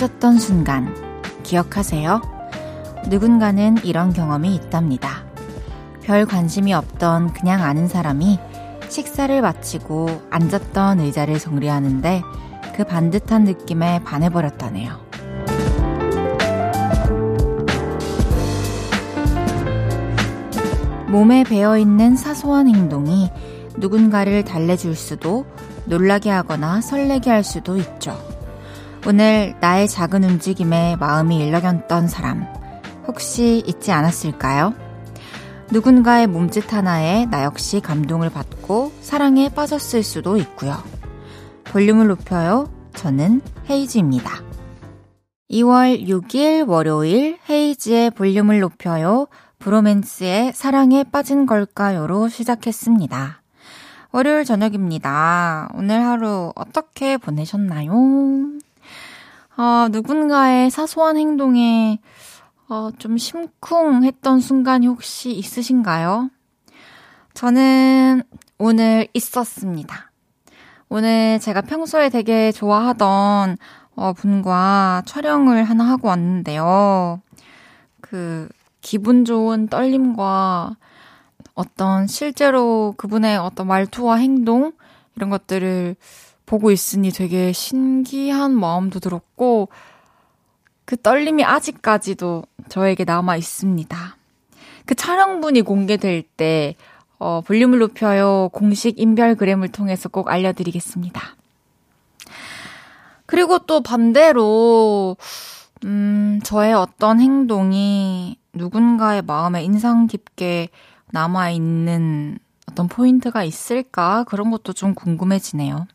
빠졌던 순간 기억하세요? 누군가는 이런 경험이 있답니다. 별 관심이 없던 그냥 아는 사람이 식사를 마치고 앉았던 의자를 정리하는데 그 반듯한 느낌에 반해버렸다네요. 몸에 배어있는 사소한 행동이 누군가를 달래줄 수도 놀라게 하거나 설레게 할 수도 있죠. 오늘 나의 작은 움직임에 마음이 일렁였던 사람, 혹시 있지 않았을까요? 누군가의 몸짓 하나에 나 역시 감동을 받고 사랑에 빠졌을 수도 있고요. 볼륨을 높여요. 저는 헤이즈입니다. 2월 6일 월요일 헤이즈의 볼륨을 높여요. 브로맨스의 사랑에 빠진 걸까요로 시작했습니다. 월요일 저녁입니다. 오늘 하루 어떻게 보내셨나요? 어, 누군가의 사소한 행동에 어, 좀 심쿵했던 순간이 혹시 있으신가요? 저는 오늘 있었습니다. 오늘 제가 평소에 되게 좋아하던 어, 분과 촬영을 하나 하고 왔는데요. 그 기분 좋은 떨림과 어떤 실제로 그분의 어떤 말투와 행동 이런 것들을 보고 있으니 되게 신기한 마음도 들었고 그 떨림이 아직까지도 저에게 남아 있습니다. 그 촬영분이 공개될 때 어, 볼륨을 높여요 공식 인별그램을 통해서 꼭 알려드리겠습니다. 그리고 또 반대로 음, 저의 어떤 행동이 누군가의 마음에 인상 깊게 남아있는 어떤 포인트가 있을까? 그런 것도 좀 궁금해지네요.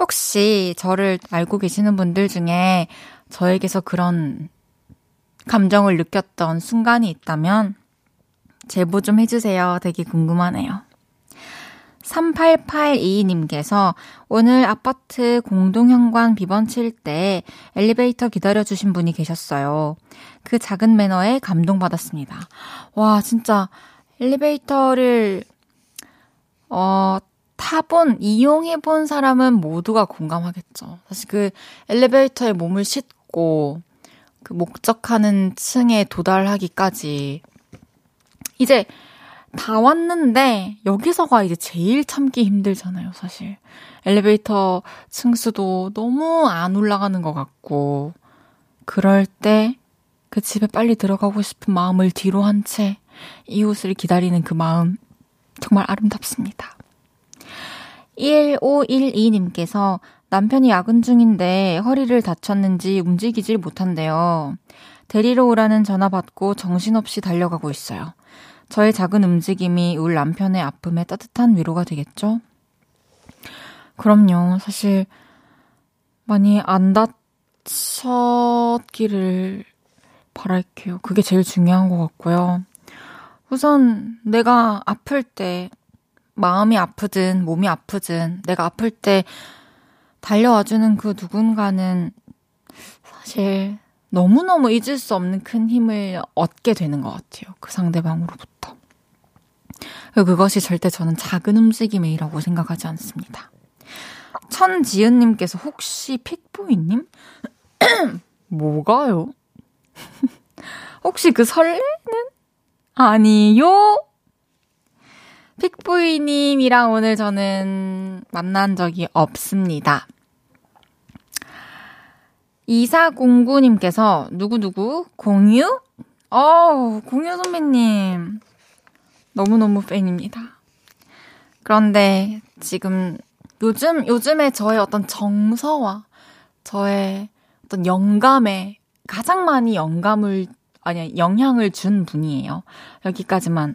혹시 저를 알고 계시는 분들 중에 저에게서 그런 감정을 느꼈던 순간이 있다면 제보 좀 해주세요. 되게 궁금하네요. 3882님께서 오늘 아파트 공동현관 비번 칠 때 엘리베이터 기다려주신 분이 계셨어요. 그 작은 매너에 감동받았습니다. 와, 진짜 엘리베이터를, 어, 타본, 이용해본 사람은 모두가 공감하겠죠. 사실 그 엘리베이터에 몸을 싣고 그 목적하는 층에 도달하기까지 이제 다 왔는데 여기서가 이제 제일 참기 힘들잖아요, 사실. 엘리베이터 층수도 너무 안 올라가는 것 같고 그럴 때 그 집에 빨리 들어가고 싶은 마음을 뒤로 한 채 이웃을 기다리는 그 마음 정말 아름답습니다. 1512님께서 남편이 야근 중인데 허리를 다쳤는지 움직이질 못한대요. 데리러 오라는 전화 받고 정신없이 달려가고 있어요. 저의 작은 움직임이 울 남편의 아픔에 따뜻한 위로가 되겠죠? 그럼요. 사실 많이 안 다쳤기를 바랄게요. 그게 제일 중요한 것 같고요. 우선 내가 아플 때 마음이 아프든 몸이 아프든 내가 아플 때 달려와주는 그 누군가는 사실 너무너무 잊을 수 없는 큰 힘을 얻게 되는 것 같아요. 그 상대방으로부터. 그것이 절대 저는 작은 움직임이라고 생각하지 않습니다. 천지은님께서 혹시 픽보이님? 뭐가요? 혹시 그 설레는? 아니요? 픽보이님이랑 오늘 저는 만난 적이 없습니다. 2409님께서 누구누구? 공유? 어우, 공유 선배님. 너무너무 팬입니다. 그런데 지금 요즘, 요즘에 저의 어떤 정서와 저의 어떤 영감에 가장 많이 영감을, 아니, 영향을 준 분이에요. 여기까지만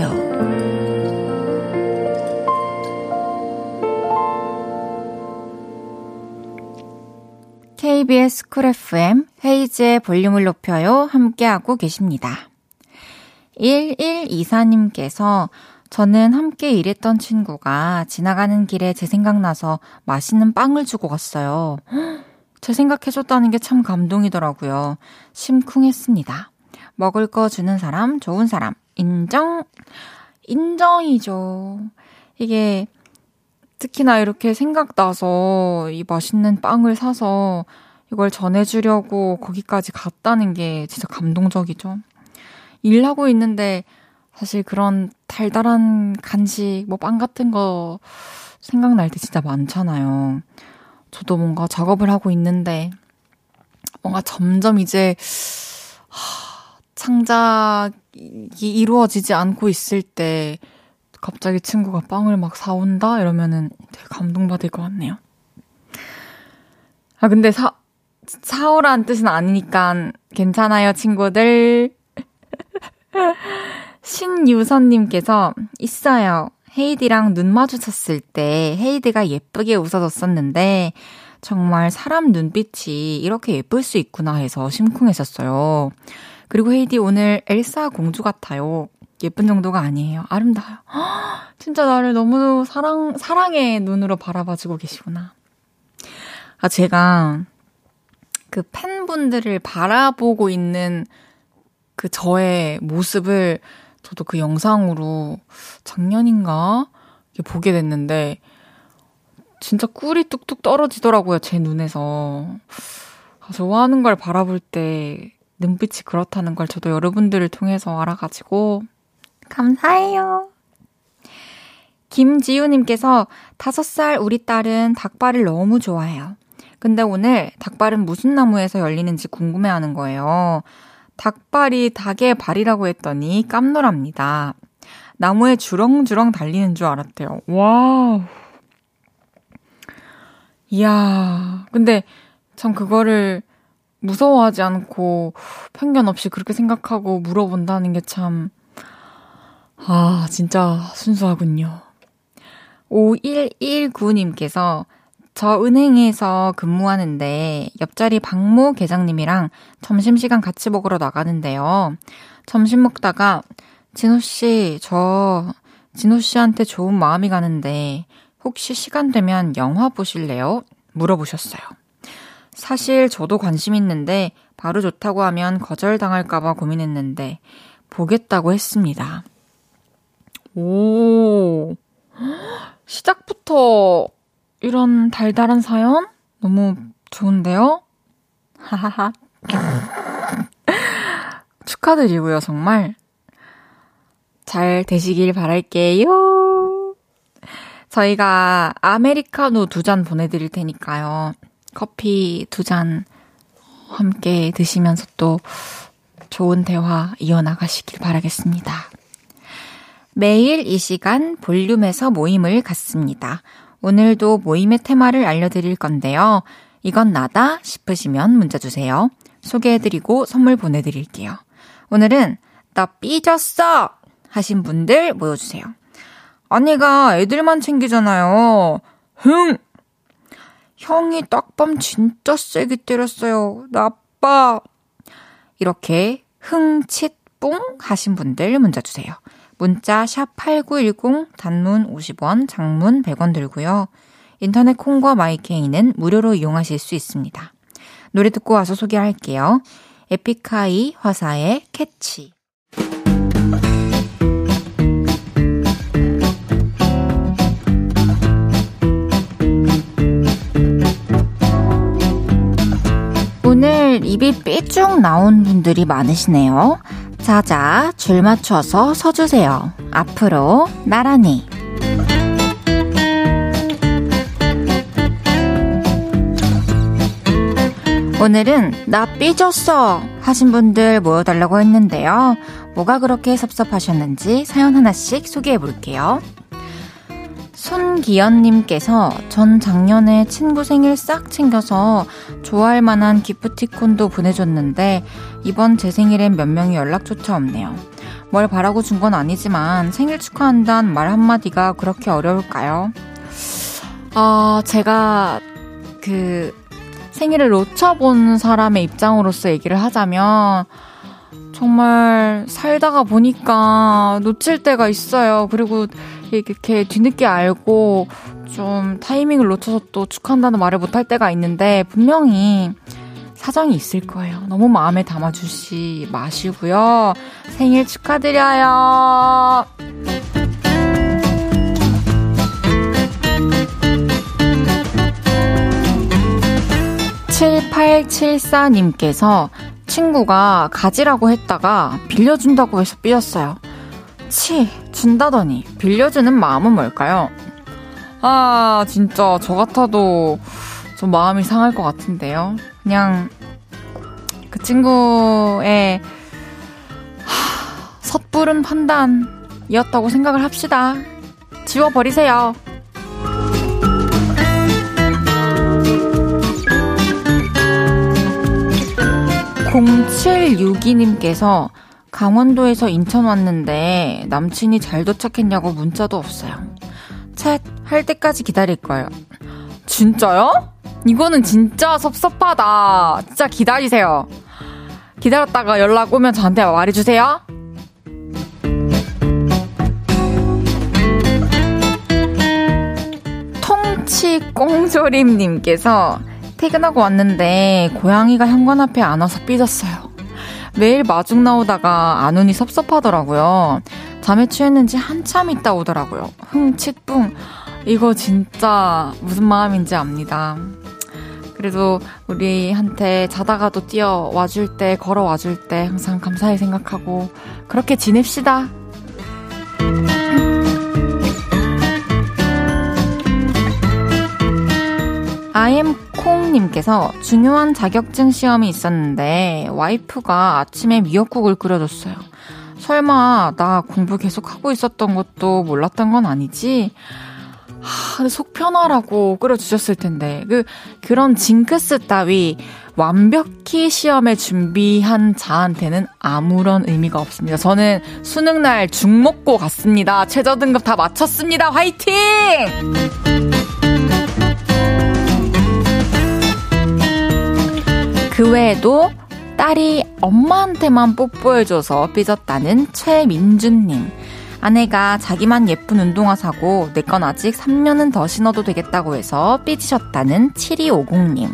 KBS 쿨 FM 헤이즈의 볼륨을 높여요. 함께하고 계십니다. 1124님께서 저는 함께 일했던 친구가 지나가는 길에 제 생각나서 맛있는 빵을 주고 갔어요. 제 생각해줬다는 게 참 감동이더라고요. 심쿵했습니다. 먹을 거 주는 사람, 좋은 사람, 인정? 인정이죠. 이게 특히나 이렇게 생각나서 이 맛있는 빵을 사서 이걸 전해주려고 거기까지 갔다는 게 진짜 감동적이죠. 일하고 있는데 사실 그런 달달한 간식, 뭐 빵 같은 거 생각날 때 진짜 많잖아요. 저도 뭔가 작업을 하고 있는데 뭔가 점점 이제 하, 창작이 이루어지지 않고 있을 때 갑자기 친구가 빵을 막 사온다? 이러면은 되게 감동받을 것 같네요. 아, 근데 사, 사오란 뜻은 아니니까 괜찮아요, 친구들. 신유선님께서 있어요. 헤이디랑 눈 마주쳤을 때 헤이디가 예쁘게 웃어줬었는데 정말 사람 눈빛이 이렇게 예쁠 수 있구나 해서 심쿵했었어요. 그리고 헤이디 오늘 엘사 공주 같아요. 예쁜 정도가 아니에요. 아름다워요. 진짜 나를 너무 사랑, 사랑의 눈으로 바라봐주고 계시구나. 아, 제가 그 팬분들을 바라보고 있는 그 저의 모습을 저도 그 영상으로 작년인가 보게 됐는데 진짜 꿀이 뚝뚝 떨어지더라고요, 제 눈에서. 좋아하는 걸 바라볼 때 눈빛이 그렇다는 걸 저도 여러분들을 통해서 알아가지고 감사해요. 김지우님께서 다섯 살 우리 딸은 닭발을 너무 좋아해요. 근데 오늘 닭발은 무슨 나무에서 열리는지 궁금해하는 거예요. 닭발이 닭의 발이라고 했더니 깜놀합니다. 나무에 주렁주렁 달리는 줄 알았대요. 와. 이야. 근데 전 그거를 무서워하지 않고 편견 없이 그렇게 생각하고 물어본다는 게 참, 아, 진짜 순수하군요. 5119님께서 저 은행에서 근무하는데 옆자리 박모 계장님이랑 점심시간 같이 먹으러 나가는데요. 점심 먹다가 진호 씨, 저 진호 씨한테 좋은 마음이 가는데 혹시 시간 되면 영화 보실래요? 물어보셨어요. 사실 저도 관심 있는데 바로 좋다고 하면 거절당할까봐 고민했는데 보겠다고 했습니다. 오, 시작부터 이런 달달한 사연? 너무 좋은데요? 하하하. 축하드리고요, 정말. 잘 되시길 바랄게요. 저희가 아메리카노 두 잔 보내드릴 테니까요. 커피 두 잔 함께 드시면서 또 좋은 대화 이어나가시길 바라겠습니다. 매일 이 시간 볼륨에서 모임을 갖습니다. 오늘도 모임의 테마를 알려드릴 건데요. 이건 나다 싶으시면 문자 주세요. 소개해드리고 선물 보내드릴게요. 오늘은 나 삐졌어! 하신 분들 모여주세요. 언니가 애들만 챙기잖아요. 흥! 형이 딱밤 진짜 세게 때렸어요. 나빠! 이렇게 흥칫뿡 하신 분들 문자 주세요. 문자 샵 8910 단문 50원, 장문 100원 들고요. 인터넷 콩과 마이케이는 무료로 이용하실 수 있습니다. 노래 듣고 와서 소개할게요. 에픽하이 화사의 캐치. 오늘 입이 삐쭉 나온 분들이 많으시네요. 자자, 줄 맞춰서 서주세요. 앞으로, 나란히. 오늘은 나 삐졌어 하신 분들 모여달라고 했는데요. 뭐가 그렇게 섭섭하셨는지 사연 하나씩 소개해 볼게요. 손기현님께서 전 작년에 친구 생일 싹 챙겨서 좋아할 만한 기프티콘도 보내줬는데 이번 제 생일엔 몇 명이 연락조차 없네요. 뭘 바라고 준 건 아니지만 생일 축하한다는 말 한마디가 그렇게 어려울까요? 아, 제가 그 생일을 놓쳐본 사람의 입장으로서 얘기를 하자면 정말 살다가 보니까 놓칠 때가 있어요. 그리고 이렇게 뒤늦게 알고 좀 타이밍을 놓쳐서 또 축하한다는 말을 못할 때가 있는데 분명히 사정이 있을 거예요. 너무 마음에 담아주시 마시고요. 생일 축하드려요. 7874님께서 친구가 가지라고 했다가 빌려준다고 해서 삐었어요. 치, 준다더니 빌려주는 마음은 뭘까요? 아, 진짜 저 같아도 좀 마음이 상할 것 같은데요. 그냥 그 친구의 하, 섣부른 판단이었다고 생각을 합시다. 지워버리세요. 0762님께서 강원도에서 인천 왔는데 남친이 잘 도착했냐고 문자도 없어요. 챗 할 때까지 기다릴 거예요. 진짜요? 이거는 진짜 섭섭하다. 진짜 기다리세요. 기다렸다가 연락 오면 저한테 말해주세요. 통치꽁조림님께서 퇴근하고 왔는데 고양이가 현관 앞에 안 와서 삐졌어요. 매일 마중 나오다가 안 오니 섭섭하더라고요. 잠에 취했는지 한참 있다 오더라고요. 흥, 치뿡. 이거 진짜 무슨 마음인지 압니다. 그래도 우리한테 자다가도 뛰어 와 줄 때, 걸어 와 줄 때 항상 감사히 생각하고 그렇게 지냅시다. 아엠 콩님께서 중요한 자격증 시험이 있었는데 와이프가 아침에 미역국을 끓여줬어요. 설마 나 공부 계속 하고 있었던 것도 몰랐던 건 아니지? 하, 속 편하라고 끓여주셨을 텐데 그 그런 징크스 따위 완벽히 시험에 준비한 자한테는 아무런 의미가 없습니다. 저는 수능 날 죽 먹고 갔습니다. 최저 등급 다 마쳤습니다. 화이팅! 그 외에도 딸이 엄마한테만 뽀뽀해줘서 삐졌다는 최민준님. 아내가 자기만 예쁜 운동화 사고 내 건 아직 3년은 더 신어도 되겠다고 해서 삐지셨다는 7250님.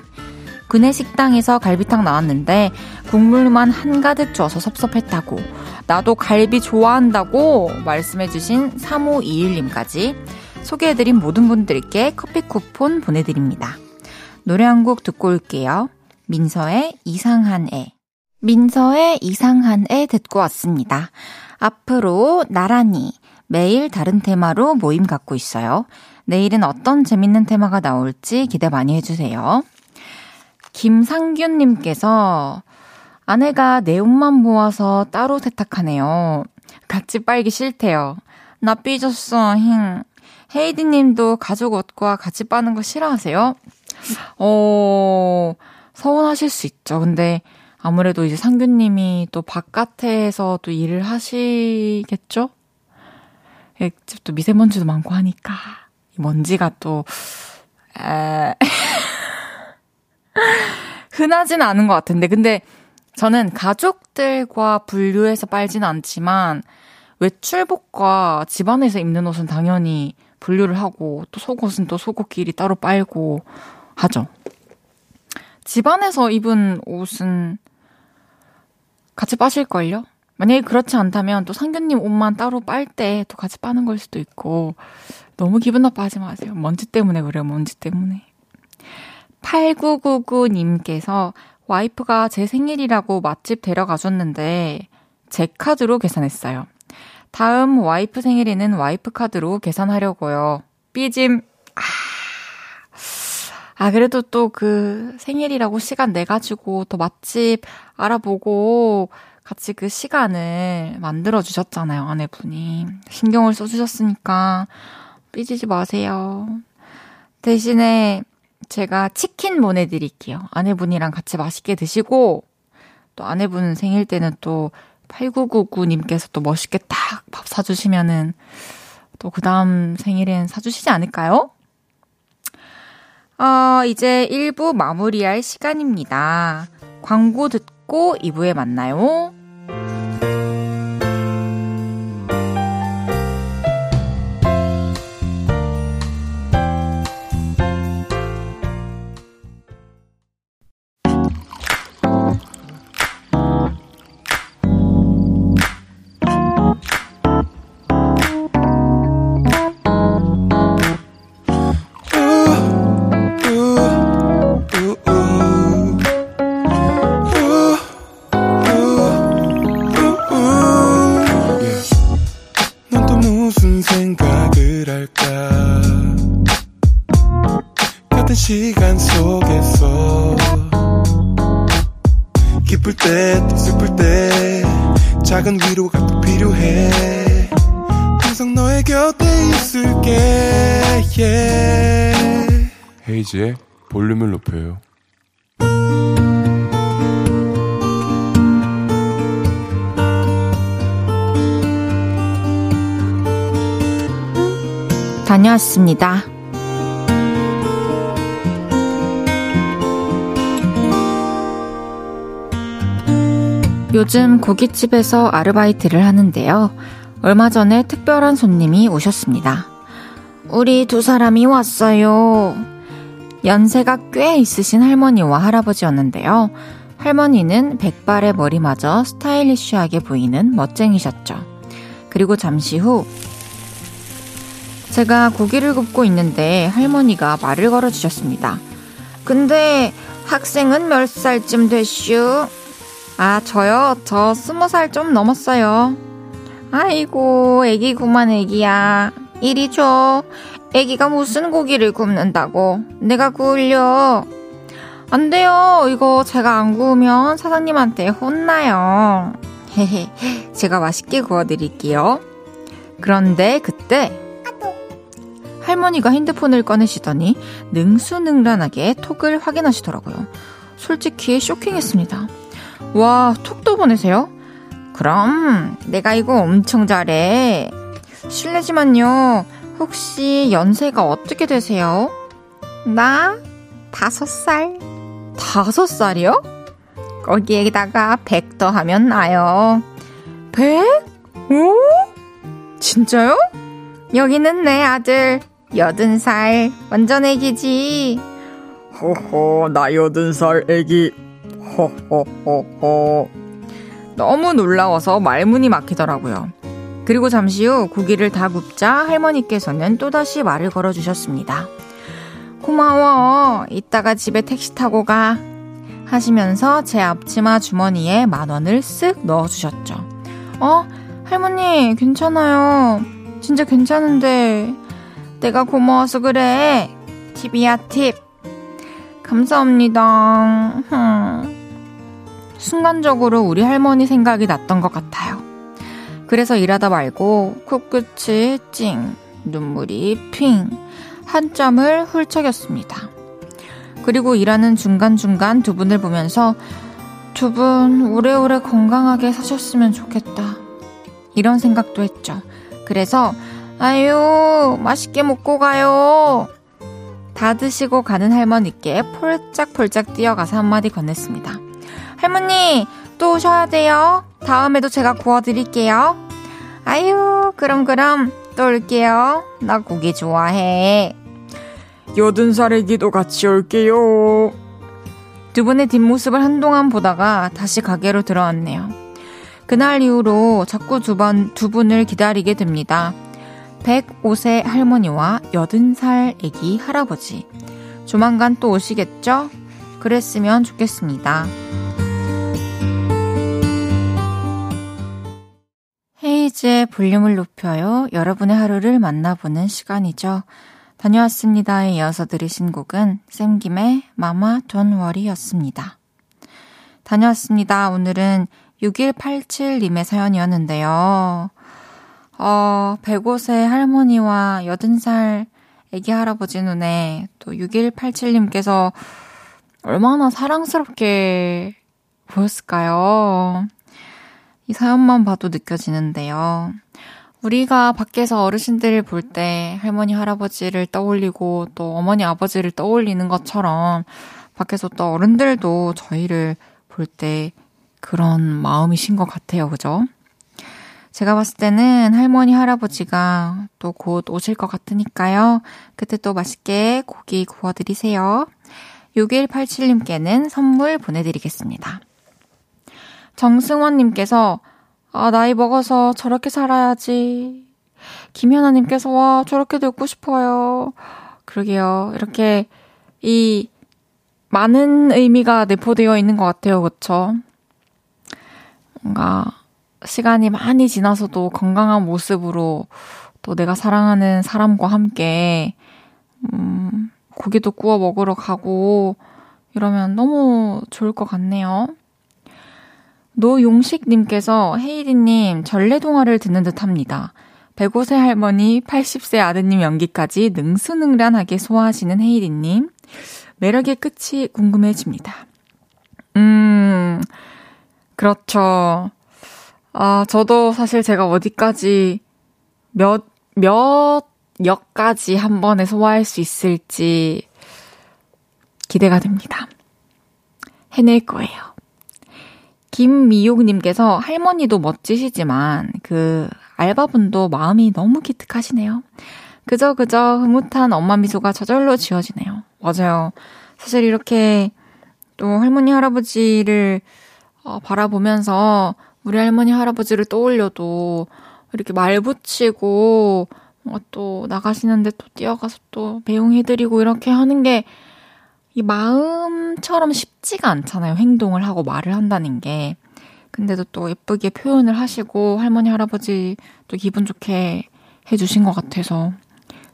구내 식당에서 갈비탕 나왔는데 국물만 한가득 줘서 섭섭했다고 나도 갈비 좋아한다고 말씀해주신 3521님까지 소개해드린 모든 분들께 커피 쿠폰 보내드립니다. 노래 한 곡 듣고 올게요. 민서의 이상한 애. 민서의 이상한 애 듣고 왔습니다. 앞으로 나란히 매일 다른 테마로 모임 갖고 있어요. 내일은 어떤 재밌는 테마가 나올지 기대 많이 해주세요. 김상균님께서 아내가 내 옷만 모아서 따로 세탁하네요. 같이 빨기 싫대요. 나 삐졌어, 힝. 헤이디 님도 가족 옷과 같이 빠는 거 싫어하세요? 어, 서운하실 수 있죠. 근데 아무래도 이제 상규님이 또 바깥에서 또 일을 하시겠죠? 예, 또 미세먼지도 많고 하니까 먼지가 또 에... 흔하진 않은 것 같은데 근데 저는 가족들과 분류해서 빨지는 않지만 외출복과 집안에서 입는 옷은 당연히 분류를 하고 또 속옷은 또 속옷끼리 따로 빨고 하죠. 집안에서 입은 옷은 같이 빠실걸요? 만약에 그렇지 않다면 또 상견님 옷만 따로 빨 때 또 같이 빠는 걸 수도 있고 너무 기분 나빠하지 마세요. 먼지 때문에 그래요. 먼지 때문에. 8999님께서 와이프가 제 생일이라고 맛집 데려가 줬는데 제 카드로 계산했어요. 다음 와이프 생일에는 와이프 카드로 계산하려고요. 삐짐. 아. 아, 그래도 또 그 생일이라고 시간 내가지고 또 맛집 알아보고 같이 그 시간을 만들어 주셨잖아요, 아내분이. 신경을 써주셨으니까 삐지지 마세요. 대신에 제가 치킨 보내드릴게요. 아내분이랑 같이 맛있게 드시고, 또 아내분 생일 때는 또 8999님께서 또 멋있게 딱 밥 사주시면은 또 그 다음 생일엔 사주시지 않을까요? 어, 이제 1부 마무리할 시간입니다. 광고 듣고 2부에 만나요. 헤이지의 볼륨을 높여요. 다녀왔습니다. 요즘 고깃집에서 아르바이트를 하는데요. 얼마 전에 특별한 손님이 오셨습니다. 우리 두 사람이 왔어요. 연세가 꽤 있으신 할머니와 할아버지였는데요. 할머니는 백발의 머리마저 스타일리쉬하게 보이는 멋쟁이셨죠. 그리고 잠시 후 제가 고기를 굽고 있는데 할머니가 말을 걸어주셨습니다. 근데 학생은 몇 살쯤 되슈? 아, 저요? 저 스무 살 좀 넘었어요. 아이고, 애기구만, 애기야. 이리 줘. 애기가 무슨 고기를 굽는다고. 내가 구울려. 안 돼요. 이거 제가 안 구우면 사장님한테 혼나요. 헤헤. 제가 맛있게 구워드릴게요. 그런데 그때 할머니가 핸드폰을 꺼내시더니 능수능란하게 톡을 확인하시더라고요. 솔직히 쇼킹했습니다. 와, 톡도 보내세요? 그럼 내가 이거 엄청 잘해. 실례지만요. 혹시 연세가 어떻게 되세요? 나 다섯 살. 다섯 살이요? 거기에다가 백 더하면 나요. 백? 오? 진짜요? 여기는 내 아들 여든 살 완전 애기지. 호호 나 여든 살 애기. 호호호호. 너무 놀라워서 말문이 막히더라고요. 그리고 잠시 후 고기를 다 굽자 할머니께서는 또다시 말을 걸어주셨습니다. 고마워. 이따가 집에 택시 타고 가. 하시면서 제 앞치마 주머니에 만 원을 쓱 넣어주셨죠. 어? 할머니, 괜찮아요. 진짜 괜찮은데. 내가 고마워서 그래. 팁이야, 팁. 감사합니다. 흠. 순간적으로 우리 할머니 생각이 났던 것 같아요. 그래서 일하다 말고 코끝이 찡, 눈물이 핑, 한 점을 훌쩍였습니다. 그리고 일하는 중간중간 두 분을 보면서 두 분 오래오래 건강하게 사셨으면 좋겠다. 이런 생각도 했죠. 그래서 아유 맛있게 먹고 가요. 다 드시고 가는 할머니께 폴짝폴짝 뛰어가서 한마디 건넸습니다. 할머니 또 오셔야 돼요. 다음에도 제가 구워드릴게요. 아유, 그럼, 그럼, 또 올게요. 나 고기 좋아해. 여든 살 애기도 같이 올게요. 두 분의 뒷모습을 한동안 보다가 다시 가게로 들어왔네요. 그날 이후로 자꾸 두 번, 두 분을 기다리게 됩니다. 105세 할머니와 80살 애기 할아버지. 조만간 또 오시겠죠? 그랬으면 좋겠습니다. 헤이즈의 볼륨을 높여요. 여러분의 하루를 만나보는 시간이죠. 다녀왔습니다에 이어서 들으신 곡은 쌤김의 마마 돈 워리였습니다. 다녀왔습니다. 오늘은 6187님의 사연이었는데요. 어, 105세 할머니와 80살 애기 할아버지 눈에 또 6187님께서 얼마나 사랑스럽게 보였을까요? 이 사연만 봐도 느껴지는데요. 우리가 밖에서 어르신들을 볼 때 할머니, 할아버지를 떠올리고 또 어머니, 아버지를 떠올리는 것처럼 밖에서 또 어른들도 저희를 볼 때 그런 마음이신 것 같아요. 그죠? 제가 봤을 때는 할머니, 할아버지가 또 곧 오실 것 같으니까요. 그때 또 맛있게 고기 구워드리세요. 6187님께는 선물 보내드리겠습니다. 정승원님께서 아, 나이 먹어서 저렇게 살아야지. 김현아님께서, 와, 저렇게 듣고 싶어요. 그러게요. 이렇게, 이, 많은 의미가 내포되어 있는 것 같아요. 그쵸? 뭔가, 시간이 많이 지나서도 건강한 모습으로 또 내가 사랑하는 사람과 함께, 음, 고기도 구워 먹으러 가고, 이러면 너무 좋을 것 같네요. 노용식님께서 헤이리님 전래동화를 듣는 듯 합니다. 105세 할머니, 80세 아드님 연기까지 능수능란하게 소화하시는 헤이리님. 매력의 끝이 궁금해집니다. 음, 그렇죠. 아, 저도 사실 제가 어디까지 몇, 몇 역까지 한 번에 소화할 수 있을지 기대가 됩니다. 해낼 거예요. 김미용님께서 할머니도 멋지시지만 그 알바분도 마음이 너무 기특하시네요. 그저 그저 흐뭇한 엄마 미소가 저절로 지어지네요. 맞아요. 사실 이렇게 또 할머니 할아버지를 어, 바라보면서 우리 할머니 할아버지를 떠올려도 이렇게 말 붙이고 뭔가 또 나가시는데 또 뛰어가서 또 배웅해드리고 이렇게 하는 게 이 마음처럼 쉽지가 않잖아요. 행동을 하고 말을 한다는 게. 근데도 또 예쁘게 표현을 하시고 할머니, 할아버지 또 기분 좋게 해주신 것 같아서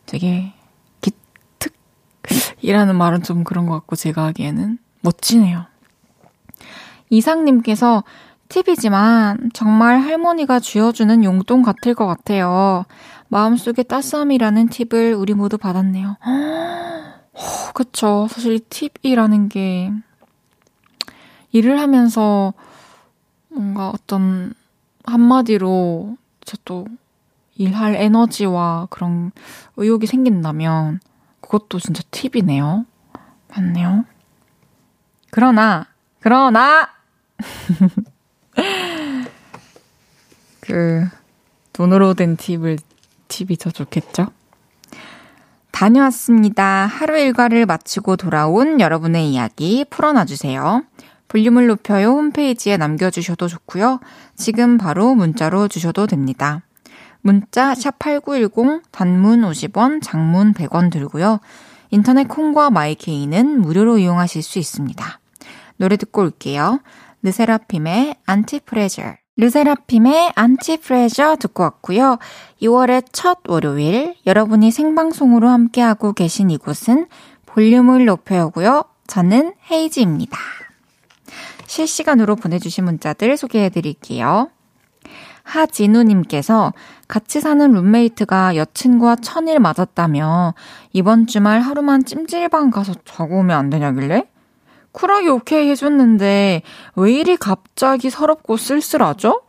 되게 기특이라는 말은 좀 그런 것 같고 제가 하기에는 멋지네요. 이상님께서 팁이지만 정말 할머니가 쥐어주는 용돈 같을 것 같아요. 마음속에 따스함이라는 팁을 우리 모두 받았네요. 어, 그쵸. 사실 팁이라는 게 일을 하면서 뭔가 어떤 한마디로 진짜 또 일할 에너지와 그런 의욕이 생긴다면 그것도 진짜 팁이네요. 맞네요. 그러나, 그러나! 그, 돈으로 된 팁을, 팁이 더 좋겠죠? 다녀왔습니다. 하루 일과를 마치고 돌아온 여러분의 이야기 풀어놔주세요. 볼륨을 높여요 홈페이지에 남겨주셔도 좋고요. 지금 바로 문자로 주셔도 됩니다. 문자 샵8910 단문 50원, 장문 100원 들고요. 인터넷 콩과 마이케이는 무료로 이용하실 수 있습니다. 노래 듣고 올게요. 르세라핌의 안티프레저. 르세라핌의 안티프레저 듣고 왔고요. 2월의 첫 월요일 여러분이 생방송으로 함께하고 계신 이곳은 볼륨을 높여요고요. 저는 헤이지입니다. 실시간으로 보내주신 문자들 소개해 드릴게요. 하진우님께서 같이 사는 룸메이트가 여친과 천일 맞았다며 이번 주말 하루만 찜질방 가서 자고 오면 안 되냐길래? 쿨하게 오케이 해줬는데 왜 이리 갑자기 서럽고 쓸쓸하죠?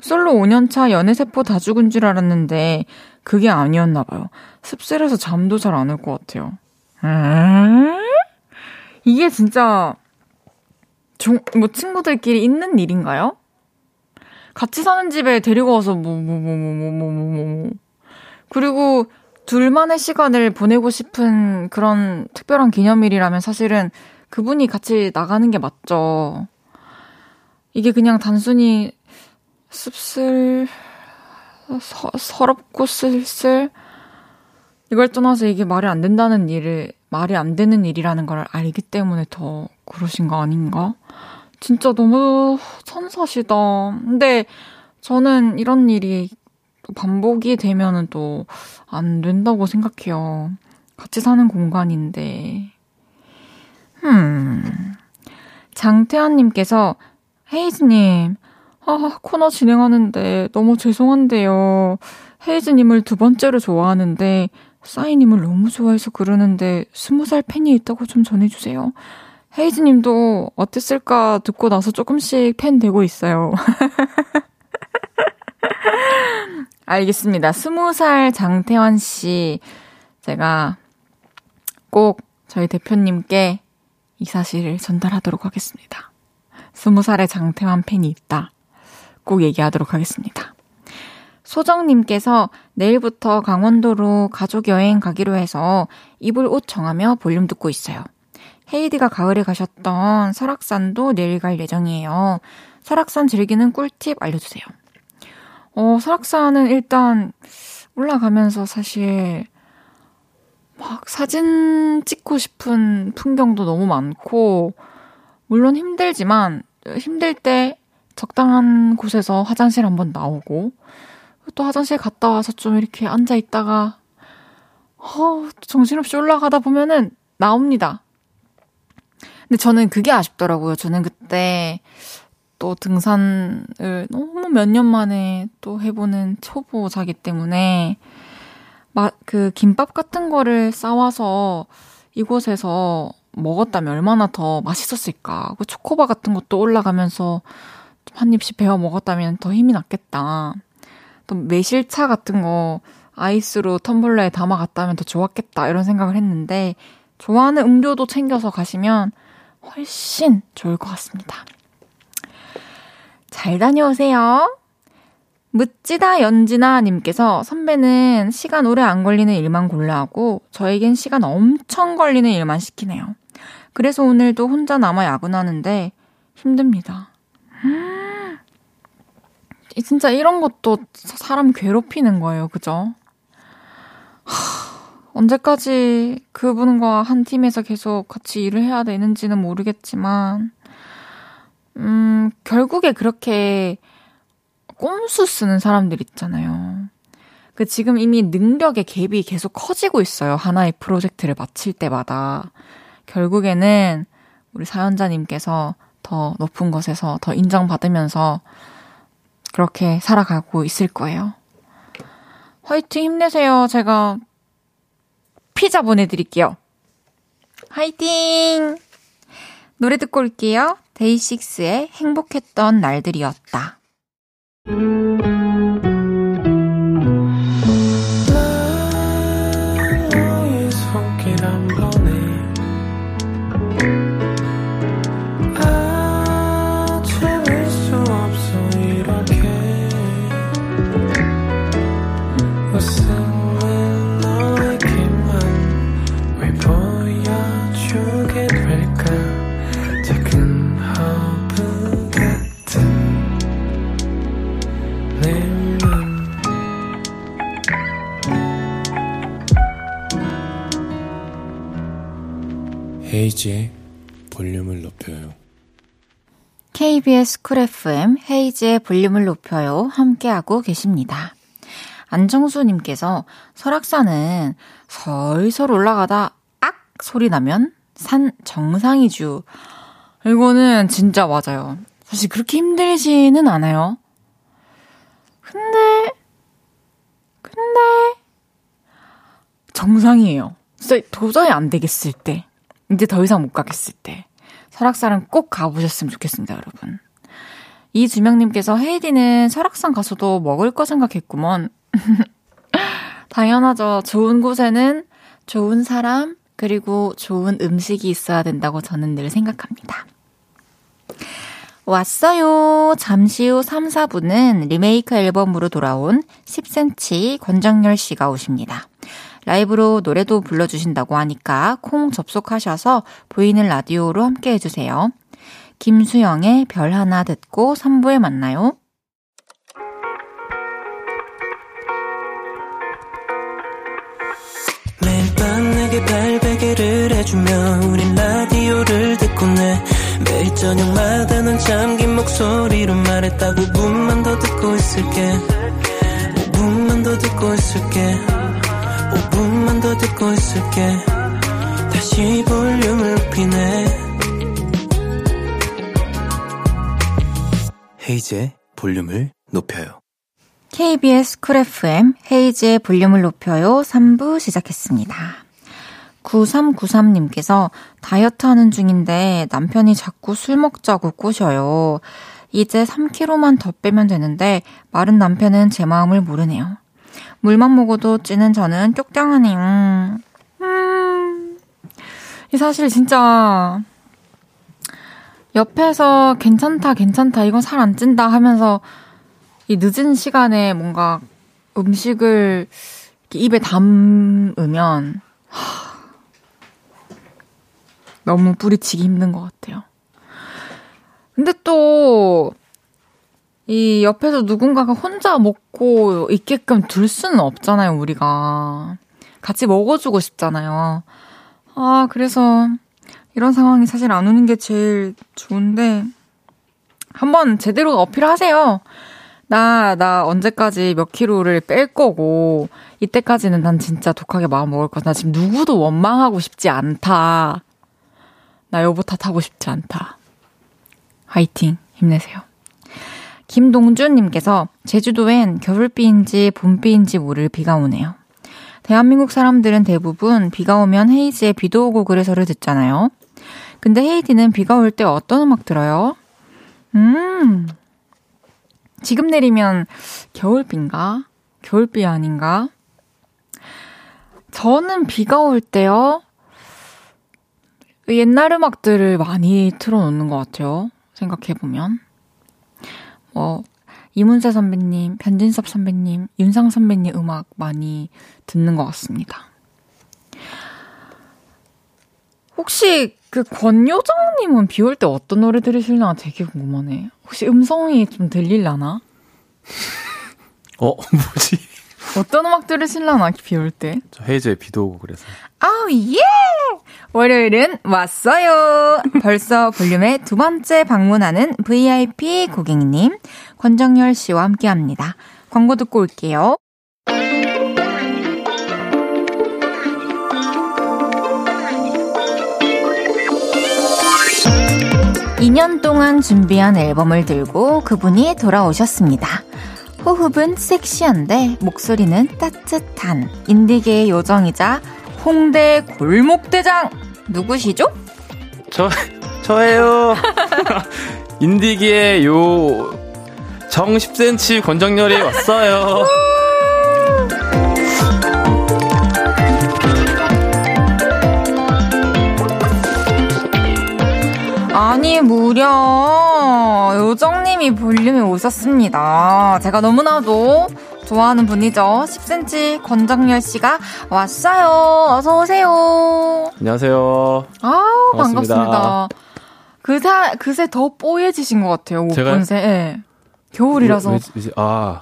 솔로 5년차 연애세포 다 죽은 줄 알았는데 그게 아니었나 봐요. 씁쓸해서 잠도 잘 안 올 것 같아요. 에? 이게 진짜 종, 뭐 친구들끼리 있는 일인가요? 같이 사는 집에 데리고 와서 뭐, 뭐, 뭐, 뭐, 뭐, 뭐, 뭐, 뭐. 뭐. 그리고 둘만의 시간을 보내고 싶은 그런 특별한 기념일이라면 사실은 그분이 같이 나가는 게 맞죠. 이게 그냥 단순히 씁쓸, 서, 서럽고 쓸쓸, 이걸 떠나서 이게 말이 안 된다는 일을, 말이 안 되는 일이라는 걸 알기 때문에 더 그러신 거 아닌가? 진짜 너무 천사시다. 근데 저는 이런 일이 반복이 되면은 또 안 된다고 생각해요. 같이 사는 공간인데. 음. 장태환님께서, 헤이즈님, 아, 코너 진행하는데 너무 죄송한데요. 헤이즈님을 두 번째로 좋아하는데, 싸이님을 너무 좋아해서 그러는데, 스무 살 팬이 있다고 좀 전해주세요. 헤이즈님도 어땠을까 듣고 나서 조금씩 팬 되고 있어요. 알겠습니다. 스무 살 장태환 씨, 제가 꼭 저희 대표님께 이 사실을 전달하도록 하겠습니다. 스무 살의 장태환 팬이 있다. 꼭 얘기하도록 하겠습니다. 소정님께서 내일부터 강원도로 가족 여행 가기로 해서 입을 옷 정하며 볼륨 듣고 있어요. 헤이디가 가을에 가셨던 설악산도 내일 갈 예정이에요. 설악산 즐기는 꿀팁 알려주세요. 어, 설악산은 일단 올라가면서 사실 막 사진 찍고 싶은 풍경도 너무 많고, 물론 힘들지만, 힘들 때 적당한 곳에서 화장실 한번 나오고, 또 화장실 갔다 와서 좀 이렇게 앉아 있다가, 어, 정신없이 올라가다 보면은 나옵니다. 근데 저는 그게 아쉽더라고요. 저는 그때 또 등산을 너무 몇 년 만에 또 해보는 초보자기 때문에 막그 김밥 같은 거를 싸와서 이곳에서 먹었다면 얼마나 더 맛있었을까. 그 초코바 같은 것도 올라가면서 한 입씩 베어 먹었다면 더 힘이 났겠다. 또 매실차 같은 거 아이스로 텀블러에 담아갔다면 더 좋았겠다. 이런 생각을 했는데 좋아하는 음료도 챙겨서 가시면 훨씬 좋을 것 같습니다. 잘 다녀오세요. 묻지다 연지나 님께서 선배는 시간 오래 안 걸리는 일만 골라 하고 저에겐 시간 엄청 걸리는 일만 시키네요. 그래서 오늘도 혼자 남아 야근하는데 힘듭니다. 음, 진짜 이런 것도 사람 괴롭히는 거예요. 그죠? 하, 언제까지 그분과 한 팀에서 계속 같이 일을 해야 되는지는 모르겠지만 음, 결국에 그렇게 꼼수 쓰는 사람들 있잖아요. 그 지금 이미 능력의 갭이 계속 커지고 있어요. 하나의 프로젝트를 마칠 때마다. 결국에는 우리 사연자님께서 더 높은 곳에서 더 인정받으면서 그렇게 살아가고 있을 거예요. 화이팅 힘내세요. 제가 피자 보내드릴게요. 화이팅! 노래 듣고 올게요. 데이식스의 행복했던 날들이었다. Thank you. 헤이지의 볼륨을 높여요. KBS 쿨 FM 헤이지의 볼륨을 높여요. 함께하고 계십니다. 안정수님께서 설악산은 설설 올라가다 악 소리 나면 산 정상이죠. 이거는 진짜 맞아요. 사실 그렇게 힘들지는 않아요. 근데, 근데, 정상이에요. 진짜 도저히 안 되겠을 때. 이제 더 이상 못 가겠을 때 설악산은 꼭 가보셨으면 좋겠습니다, 여러분. 이주명님께서 헤이디는 설악산 가서도 먹을 거 생각했구먼. 당연하죠. 좋은 곳에는 좋은 사람, 그리고 좋은 음식이 있어야 된다고 저는 늘 생각합니다. 왔어요. 잠시 후 3, 4분은 리메이크 앨범으로 돌아온 10cm 권정열 씨가 오십니다. 라이브로 노래도 불러주신다고 하니까 콩 접속하셔서 보이는 라디오로 함께 해주세요. 김수영의 별 하나 듣고 3부에 만나요. 매일 밤 내게 발베개를 해주며 우린 라디오를 듣고 내 매일 저녁마다 넌 잠긴 목소리로 말했다 5분만 더 듣고 있을게 5분만 더 듣고 있을게 5분만 더 듣고 있을게. 다시 볼륨을 높이네. 헤이즈의 볼륨을 높여요. KBS Cool FM 헤이즈의 볼륨을 높여요. 3부 시작했습니다. 9393님께서 다이어트 하는 중인데 남편이 자꾸 술 먹자고 꼬셔요. 이제 3kg만 더 빼면 되는데 마른 남편은 제 마음을 모르네요. 물만 먹어도 찌는 저는 쪽장하네요. 음. 사실 진짜 옆에서 괜찮다, 괜찮다, 이건 살 안 찐다 하면서 이 늦은 시간에 뭔가 음식을 입에 담으면 하, 너무 뿌리치기 힘든 것 같아요. 근데 또, 이 옆에서 누군가가 혼자 먹고 있게끔 둘 수는 없잖아요, 우리가. 같이 먹어주고 싶잖아요. 아, 그래서 이런 상황이 사실 안 오는 게 제일 좋은데, 한번 제대로 어필하세요. 나, 나 언제까지 몇 킬로를 뺄 거고, 이때까지는 난 진짜 독하게 마음 먹을 거나 지금 누구도 원망하고 싶지 않다. 나 여보 탓하고 싶지 않다. 화이팅, 힘내세요. 김동준님께서 제주도엔 겨울비인지 봄비인지 모를 비가 오네요. 대한민국 사람들은 대부분 비가 오면 헤이즈의 비도 오고 그래서를 듣잖아요. 근데 헤이디는 비가 올 때 어떤 음악 들어요? 음, 지금 내리면 겨울비인가? 겨울비 아닌가? 저는 비가 올 때요. 옛날 음악들을 많이 틀어놓는 것 같아요. 생각해보면. 뭐, 이문세 선배님, 변진섭 선배님, 윤상 선배님 음악 많이 듣는 것 같습니다. 혹시 그 권요정님은 비 올 때 어떤 노래 들으실나 되게 궁금하네. 혹시 음성이 좀 들릴라나? 어, 뭐지? 어떤 음악 들으실라나, 비 올 때? 저 헤이즈의 비도 오고 그래서. 아우, 예! 월요일은 왔어요! 벌써 볼륨의 두 번째 방문하는 VIP 고객님, 권정열 씨와 함께 합니다. 광고 듣고 올게요. 2년 동안 준비한 앨범을 들고 그분이 돌아오셨습니다. 호흡은 섹시한데 목소리는 따뜻한 인디계의 요정이자 홍대 골목대장 누구시죠? 저 저예요. 인디기의 요 정 10cm 권정열이 왔어요. 아니, 무려 요정님이 볼륨에 오셨습니다. 제가 너무나도 좋아하는 분이죠. 10cm 권정열 씨가 왔어요. 어서 오세요. 안녕하세요. 아우, 반갑습니다. 반갑습니다. 그새, 그새 더 뽀얘지신 것 같아요. 옷 본새. 네. 겨울이라서. 왜, 왜, 왜, 아,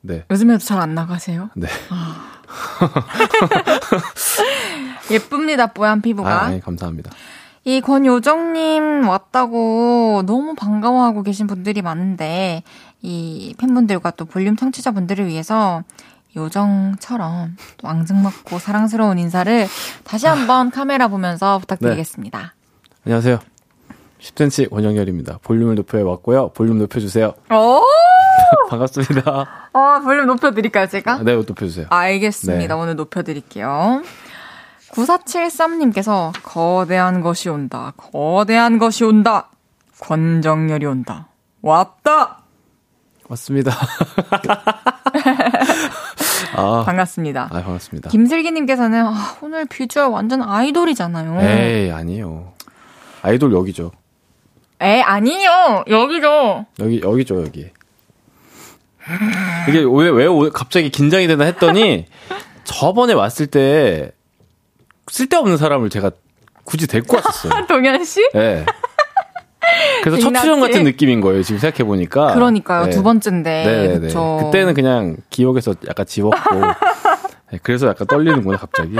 네. 요즘에도 잘 안 나가세요? 네. 아. 예쁩니다, 뽀얀 피부가. 아, 네, 감사합니다. 이 권요정님 왔다고 너무 반가워하고 계신 분들이 많은데, 이 팬분들과 또 볼륨 청취자분들을 위해서 요정처럼 또 앙증맞고 사랑스러운 인사를 다시 한번 카메라 보면서 부탁드리겠습니다. 네. 안녕하세요. 10cm 권영열입니다. 볼륨을 높여 왔고요. 볼륨 높여주세요. 오! 반갑습니다. 어, 볼륨 높여드릴까요, 제가? 네, 높여주세요. 알겠습니다. 네. 오늘 높여드릴게요. 9473님께서 거대한 것이 온다. 거대한 것이 온다. 권정열이 온다. 왔다! 왔습니다. 아, 반갑습니다. 아, 반갑습니다. 김슬기님께서는 아, 오늘 비주얼 완전 아이돌이잖아요. 에이, 아니에요. 아이돌 여기죠. 에, 아니요. 여기죠. 여기, 여기죠, 여기. 이게 왜, 왜 갑자기 긴장이 되나 했더니 저번에 왔을 때 쓸데없는 사람을 제가 굳이 데리고 왔었어요. 동현 씨? 네. 그래서 첫 출연 같은 느낌인 거예요. 지금 생각해 보니까. 그러니까요. 네. 두 번째인데. 네, 네. 그때는 그냥 기억에서 약간 지웠고. 네, 그래서 약간 떨리는구나 갑자기.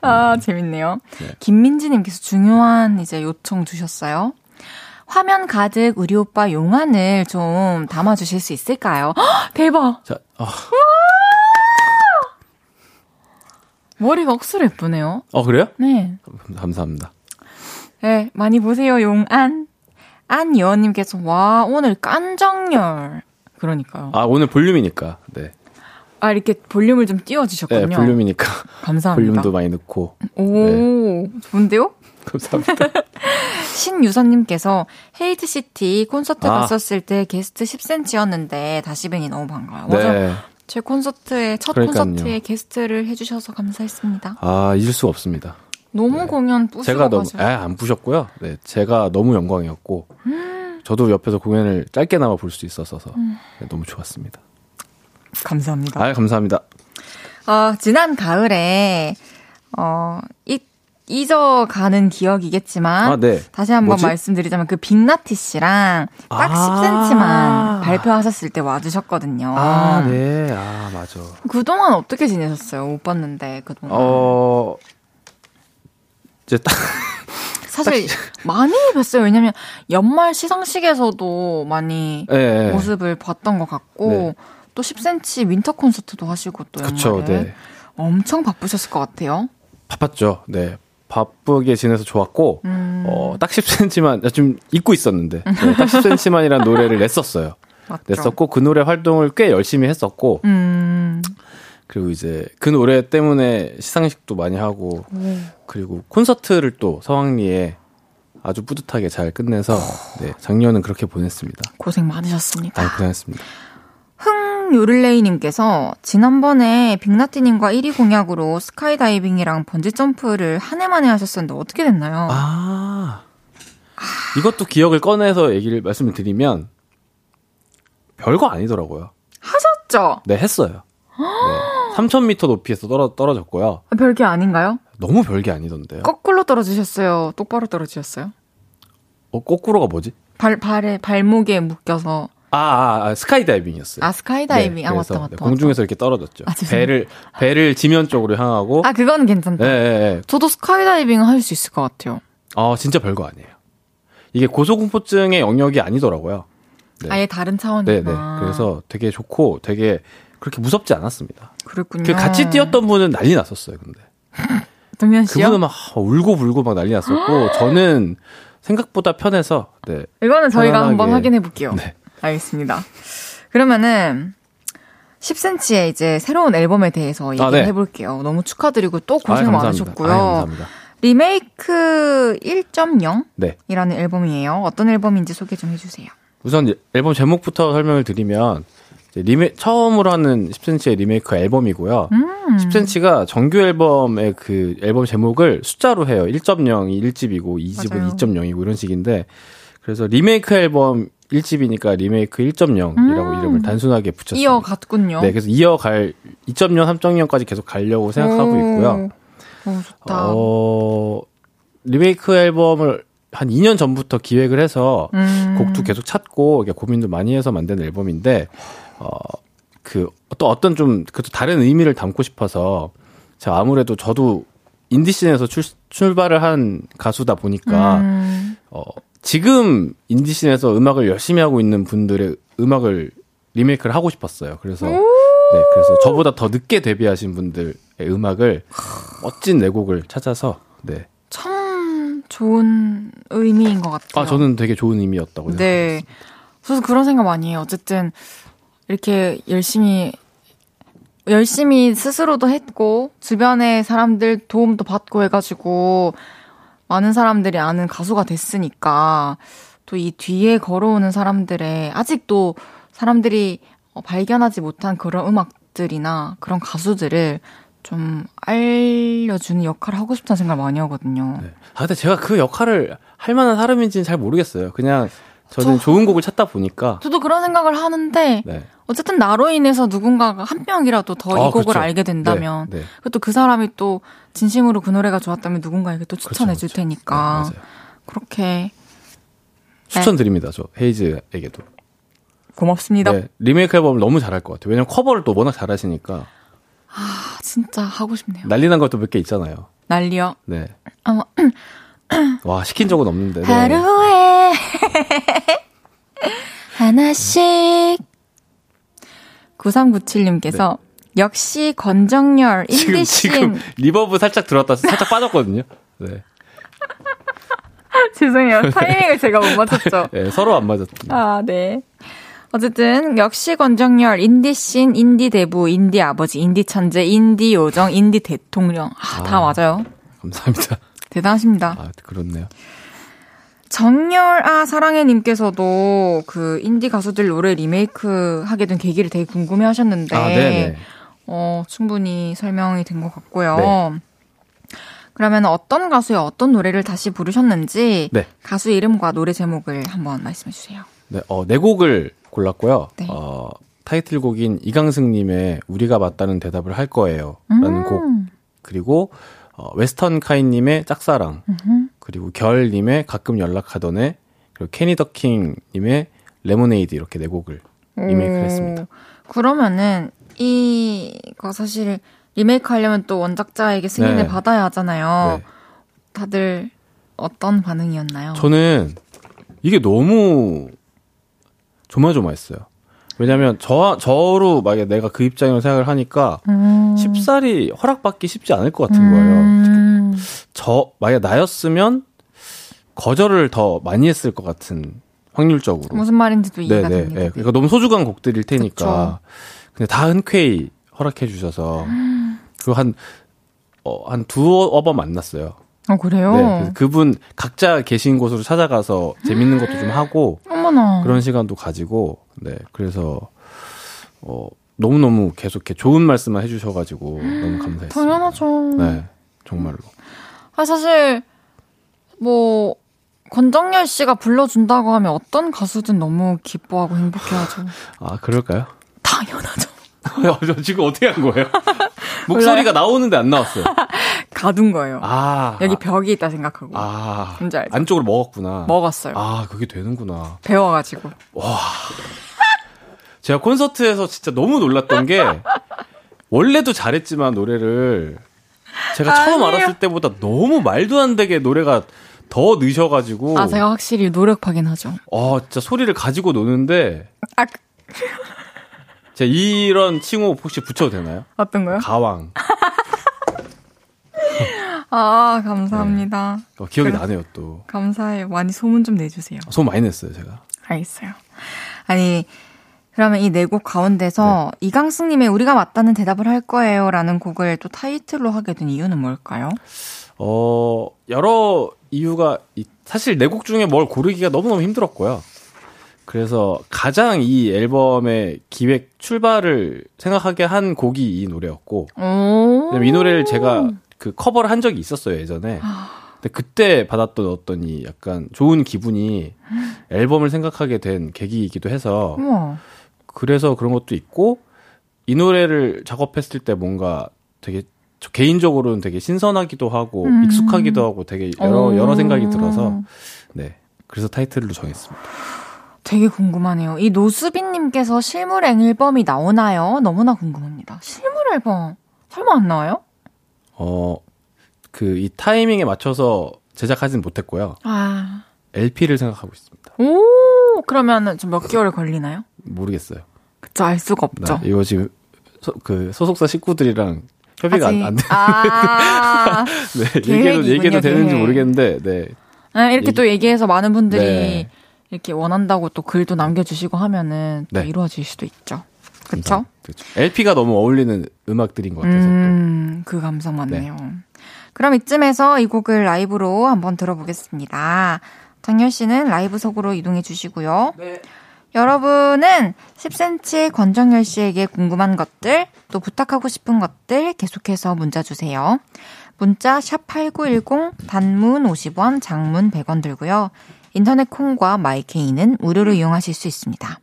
아 재밌네요. 네. 김민지님께서 중요한 이제 요청 주셨어요. 화면 가득 우리 오빠 용안을 좀 담아주실 수 있을까요? 헉, 대박. 자, 어. 머리가 억수로 예쁘네요. 어 그래요? 네. 감사합니다. 네, 많이 보세요, 용안. 안여원님께서, 와, 오늘 깐정열. 그러니까요. 아, 오늘 볼륨이니까, 네. 아, 이렇게 볼륨을 좀 띄워주셨군요. 네, 볼륨이니까. 감사합니다. 볼륨도 많이 넣고. 오, 네. 좋은데요? 감사합니다. 신유선님께서 헤이즈 시티 콘서트 아. 갔었을 때 게스트 10cm였는데 다시 뵈니 너무 반가워요. 네. 제 콘서트에 첫 그러니까요. 콘서트에 게스트를 해주셔서 감사했습니다. 아, 잊을 수가 없습니다. 너무 공연 뿌시고 제가 너무, 가셔요. 에, 안 뿌셨고요. 네, 제가 너무 영광이었고, 저도 옆에서 공연을 짧게나마 볼 수 있어서 네, 너무 좋았습니다. 감사합니다. 아, 감사합니다. 어, 지난 가을에 어, 이, 잊어가는 기억이겠지만 아, 네. 다시 한번 뭐지? 말씀드리자면 그 빅나티 씨랑 딱 아. 10cm만 발표하셨을 때 와주셨거든요. 아, 네. 아, 맞아. 그동안 어떻게 지내셨어요? 못 봤는데 그동안. 어, 이제 딱, 사실 많이 뵀어요. 왜냐면 연말 시상식에서도 많이 예, 예. 모습을 봤던 것 같고 네. 또 10cm winter 콘서트도 하시고 또 연말에 그쵸, 네. 엄청 바쁘셨을 것 같아요. 바빴죠. 네. 바쁘게 지내서 좋았고, 음. 어, 딱 10cm만, 좀 잊고 있었는데, 네, 딱 10cm만이라는 노래를 냈었어요. 맞죠? 냈었고, 그 노래 활동을 꽤 열심히 했었고, 음. 그리고 이제 그 노래 때문에 시상식도 많이 하고, 그리고 콘서트를 또 성황리에 아주 뿌듯하게 잘 끝내서, 네, 작년은 그렇게 보냈습니다. 고생 많으셨습니다. 아, 고생했습니다. 흥요를레이님께서 지난번에 빅나티님과 1위 공약으로 스카이다이빙이랑 번지점프를 한 해 만에 하셨었는데 어떻게 됐나요? 아, 이것도 기억을 꺼내서 얘기를 말씀을 드리면, 별거 아니더라고요. 하셨죠? 네, 했어요. 네. 3000m 높이에서 떨어, 떨어졌고요. 별게 아닌가요? 너무 별게 아니던데요. 거꾸로 떨어지셨어요? 똑바로 떨어지셨어요? 어, 거꾸로가 뭐지? 발, 발에, 발목에 묶여서. 아, 아, 아 스카이다이빙이었어요. 아, 스카이다이빙. 네, 아, 맞다, 맞다. 네, 공중에서 이렇게 떨어졌죠. 아. 배를, 배를 지면 쪽으로 향하고. 아, 그건 괜찮다. 네, 네, 네. 저도 스카이다이빙 할 수 있을 것 같아요. 아, 진짜 별거 아니에요. 이게 고소공포증의 영역이 아니더라고요. 네. 아예 다른 차원이구나. 네, 네. 그래서 되게 좋고 되게 그렇게 무섭지 않았습니다. 그랬군요. 그 같이 뛰었던 분은 난리 났었어요, 근데. 동현 씨요? 그분은 막 울고 불고 막 난리 났었고, 저는 생각보다 편해서, 네. 이거는 저희가 편안하게. 한번 확인해 볼게요. 네. 알겠습니다. 그러면은 10cm의 이제 새로운 앨범에 대해서 얘기를 아, 네. 해볼게요. 너무 축하드리고 또 고생 감사합니다. 많으셨고요. 감사합니다. 리메이크 1.0이라는 네. 앨범이에요. 어떤 앨범인지 소개 좀 해주세요. 우선 앨범 제목부터 설명을 드리면 리메 처음으로 하는 10cm의 리메이크 앨범이고요. 음. 10cm가 정규 앨범의 그 앨범 제목을 숫자로 해요. 1.0이 1집이고 2집은 맞아요. 2.0이고 이런 식인데 그래서 리메이크 앨범 1집이니까 리메이크 1.0이라고 이름을 단순하게 붙였어요. 음. 이어갔군요. 네, 그래서 이어갈 2.0, 3.0까지 계속 가려고 생각하고 오. 있고요. 오, 좋다. 어, 리메이크 앨범을 한 2년 전부터 기획을 해서 음. 곡도 계속 찾고 고민도 많이 해서 만든 앨범인데 어, 그 또 어떤 좀 그것도 다른 의미를 담고 싶어서 제가 아무래도 저도 인디 scene에서 출, 출발을 한 가수다 보니까 음. 어, 지금 인디 scene에서 음악을 열심히 하고 있는 분들의 음악을 리메이크를 하고 싶었어요. 그래서 네, 그래서 저보다 더 늦게 데뷔하신 분들의 음악을 멋진 네 곡을 찾아서 네. 참 좋은 의미인 것 같아요. 아, 저는 되게 좋은 의미였다고 생각합니다. 네. 저도 그런 생각 많이 해요. 어쨌든 이렇게 열심히 열심히 스스로도 했고 주변의 사람들 도움도 받고 해가지고 많은 사람들이 아는 가수가 됐으니까 또 이 뒤에 걸어오는 사람들의 아직도 사람들이 어, 발견하지 못한 그런 음악들이나 그런 가수들을 좀 알려주는 역할을 하고 싶다는 생각을 많이 하거든요. 네. 아, 근데 제가 그 역할을 할 만한 사람인지는 잘 모르겠어요. 그냥 저는 좋은 곡을 찾다 보니까. 저도 그런 생각을 하는데 네. 어쨌든 나로 인해서 누군가가 한 명이라도 더이 아, 곡을 그렇죠. 알게 된다면 네, 네. 그것도 그 사람이 또 진심으로 그 노래가 좋았다면 누군가에게 또 추천해 줄 그렇죠. 테니까 네. 그렇게 추천드립니다. 저 헤이즈에게도. 고맙습니다. 네, 리메이크 앨범을 너무 잘할 것 같아요. 왜냐면 커버를 또 워낙 잘하시니까 아, 진짜 하고 싶네요. 난리 난 것도 몇 개 있잖아요. 난리요. 네. 어, 와 시킨 적은 없는데. 네. 하루에 하나씩 9397님께서 역시 권정열 네. 지금 인디씬 지금 reverb 살짝 들었다 살짝 빠졌거든요. 네. 죄송해요 타이밍을 제가 못 맞췄죠. 네, 서로 안 맞았습니다. 아, 네. 어쨌든 역시 권정열 인디씬, 인디 대부, 인디 아버지, 인디 천재, 인디 요정, 인디 대통령. 아, 다 아. 맞아요. 감사합니다. 대단하십니다. 아 그렇네요. 정열아 사랑해님께서도 그 인디 가수들 노래 리메이크 하게 된 계기를 되게 궁금해 하셨는데, 아, 네네. 어, 충분히 설명이 된 것 같고요. 네. 그러면 어떤 가수의 어떤 노래를 다시 부르셨는지 네. 가수 이름과 노래 제목을 한번 말씀해 주세요. 네, 어, 네 곡을 골랐고요. 네. 어, 타이틀곡인 이강승님의 우리가 맞다는 대답을 할 거예요. 라는 곡. 그리고, 어, 웨스턴 카잇님의 짝사랑. 그리고 결님의 가끔 연락하던 애. 그리고 케니 더킹님의 레모네이드 이렇게 네 곡을 리메이크를 했습니다. 그러면은 이거 사실 리메이크 하려면 또 원작자에게 승인을 네. 받아야 하잖아요. 네. 다들 어떤 반응이었나요? 저는 이게 너무 조마조마했어요. 왜냐면 저 저로 만약에 내가 그 입장으로 생각을 하니까 음. 쉽사리 허락받기 쉽지 않을 것 같은 거예요. 음. 저 만약 나였으면 거절을 더 많이 했을 것 같은 확률적으로. 무슨 말인지도 이해가 네네. 됩니다. 네. 그러니까 너무 소중한 곡들일 테니까. 그쵸. 근데 다 흔쾌히 허락해 주셔서 그리고 한 어, 한 두어 번 만났어요. 어 그래요? 네. 그분 각자 계신 곳으로 찾아가서 재밌는 것도 좀 하고 어머나. 그런 시간도 가지고 네 그래서 어 너무 너무 계속 이렇게 좋은 말씀만 해주셔가지고 너무 감사했어요. 당연하죠. 네 정말로. 아 사실 뭐 권정열 씨가 불러준다고 하면 어떤 가수든 너무 기뻐하고 행복해하죠. 아 그럴까요? 당연하죠. 저 지금 어떻게 한 거예요? 목소리가 나오는데 안 나왔어요. 가둔 거예요. 아 여기 벽이 있다 생각하고 아 뭔지 알죠? 안쪽으로 먹었구나. 먹었어요. 아 그게 되는구나. 배워가지고. 제가 콘서트에서 진짜 너무 놀랐던 게 원래도 잘했지만 노래를 제가 처음 아니에요. 알았을 때보다 너무 말도 안 되게 노래가 더 늦어가지고 아 제가 확실히 노력하긴 하죠. 어, 진짜 소리를 가지고 노는데 아 그- 제가 이런 칭호 혹시 붙여도 되나요? 어떤 거요? 가왕 아 감사합니다. 어, 기억이 그래. 나네요 또. 감사해요. 많이 소문 좀 내주세요. 소문 많이 냈어요 제가. 알겠어요. 아니, 그러면 이 네 곡 가운데서 이강승님의 우리가 맞다는 대답을 할 거예요 라는 곡을 또 타이틀로 하게 된 이유는 뭘까요? 어 여러 이유가 있- 사실 네 곡 중에 뭘 고르기가 너무너무 힘들었고요. 그래서 가장 이 앨범의 기획 출발을 생각하게 한 곡이 이 노래였고 이 노래를 제가 그 커버를 한 적이 있었어요 예전에. 근데 그때 받았던 어떤 이 약간 좋은 기분이 앨범을 생각하게 된 계기이기도 해서 우와. 그래서 그런 것도 있고 이 노래를 작업했을 때 뭔가 되게 저 개인적으로는 되게 신선하기도 하고 음. 익숙하기도 하고 되게 여러 오. 여러 생각이 들어서 네 그래서 타이틀로 정했습니다. 되게 궁금하네요. 이 노수빈님께서 실물 앨범이 나오나요? 너무나 궁금합니다. 실물 앨범 설마 안 나와요? 어 그 이 타이밍에 맞춰서 제작하진 못했고요. 아. LP를 생각하고 있습니다. 오, 그러면은 좀 몇 개월 걸리나요? 모르겠어요. 그쵸, 알 수가 네, 없죠. 이거 지금 소, 그 소속사 식구들이랑 협의가 안, 안 돼. 아, 네, 얘기해도 얘기해도 되는지 계획. 모르겠는데 네. 아, 이렇게 얘기- 또 얘기해서 많은 분들이 네. 이렇게 원한다고 또 글도 남겨주시고 하면은 또 네. 이루어질 수도 있죠. 그쵸? 그쵸. LP가 너무 어울리는 음악들인 것 같아서 또. 음, 그 감성 맞네요. 그럼 이쯤에서 이 곡을 라이브로 한번 들어보겠습니다. 장열 씨는 라이브 속으로 이동해 주시고요. 여러분은 10cm 권정열 씨에게 궁금한 것들, 또 부탁하고 싶은 것들 계속해서 문자 주세요. 문자 샵8910 단문 50원, 장문 100원 들고요. 인터넷 콩과 마이케이는 무료로 이용하실 수 있습니다.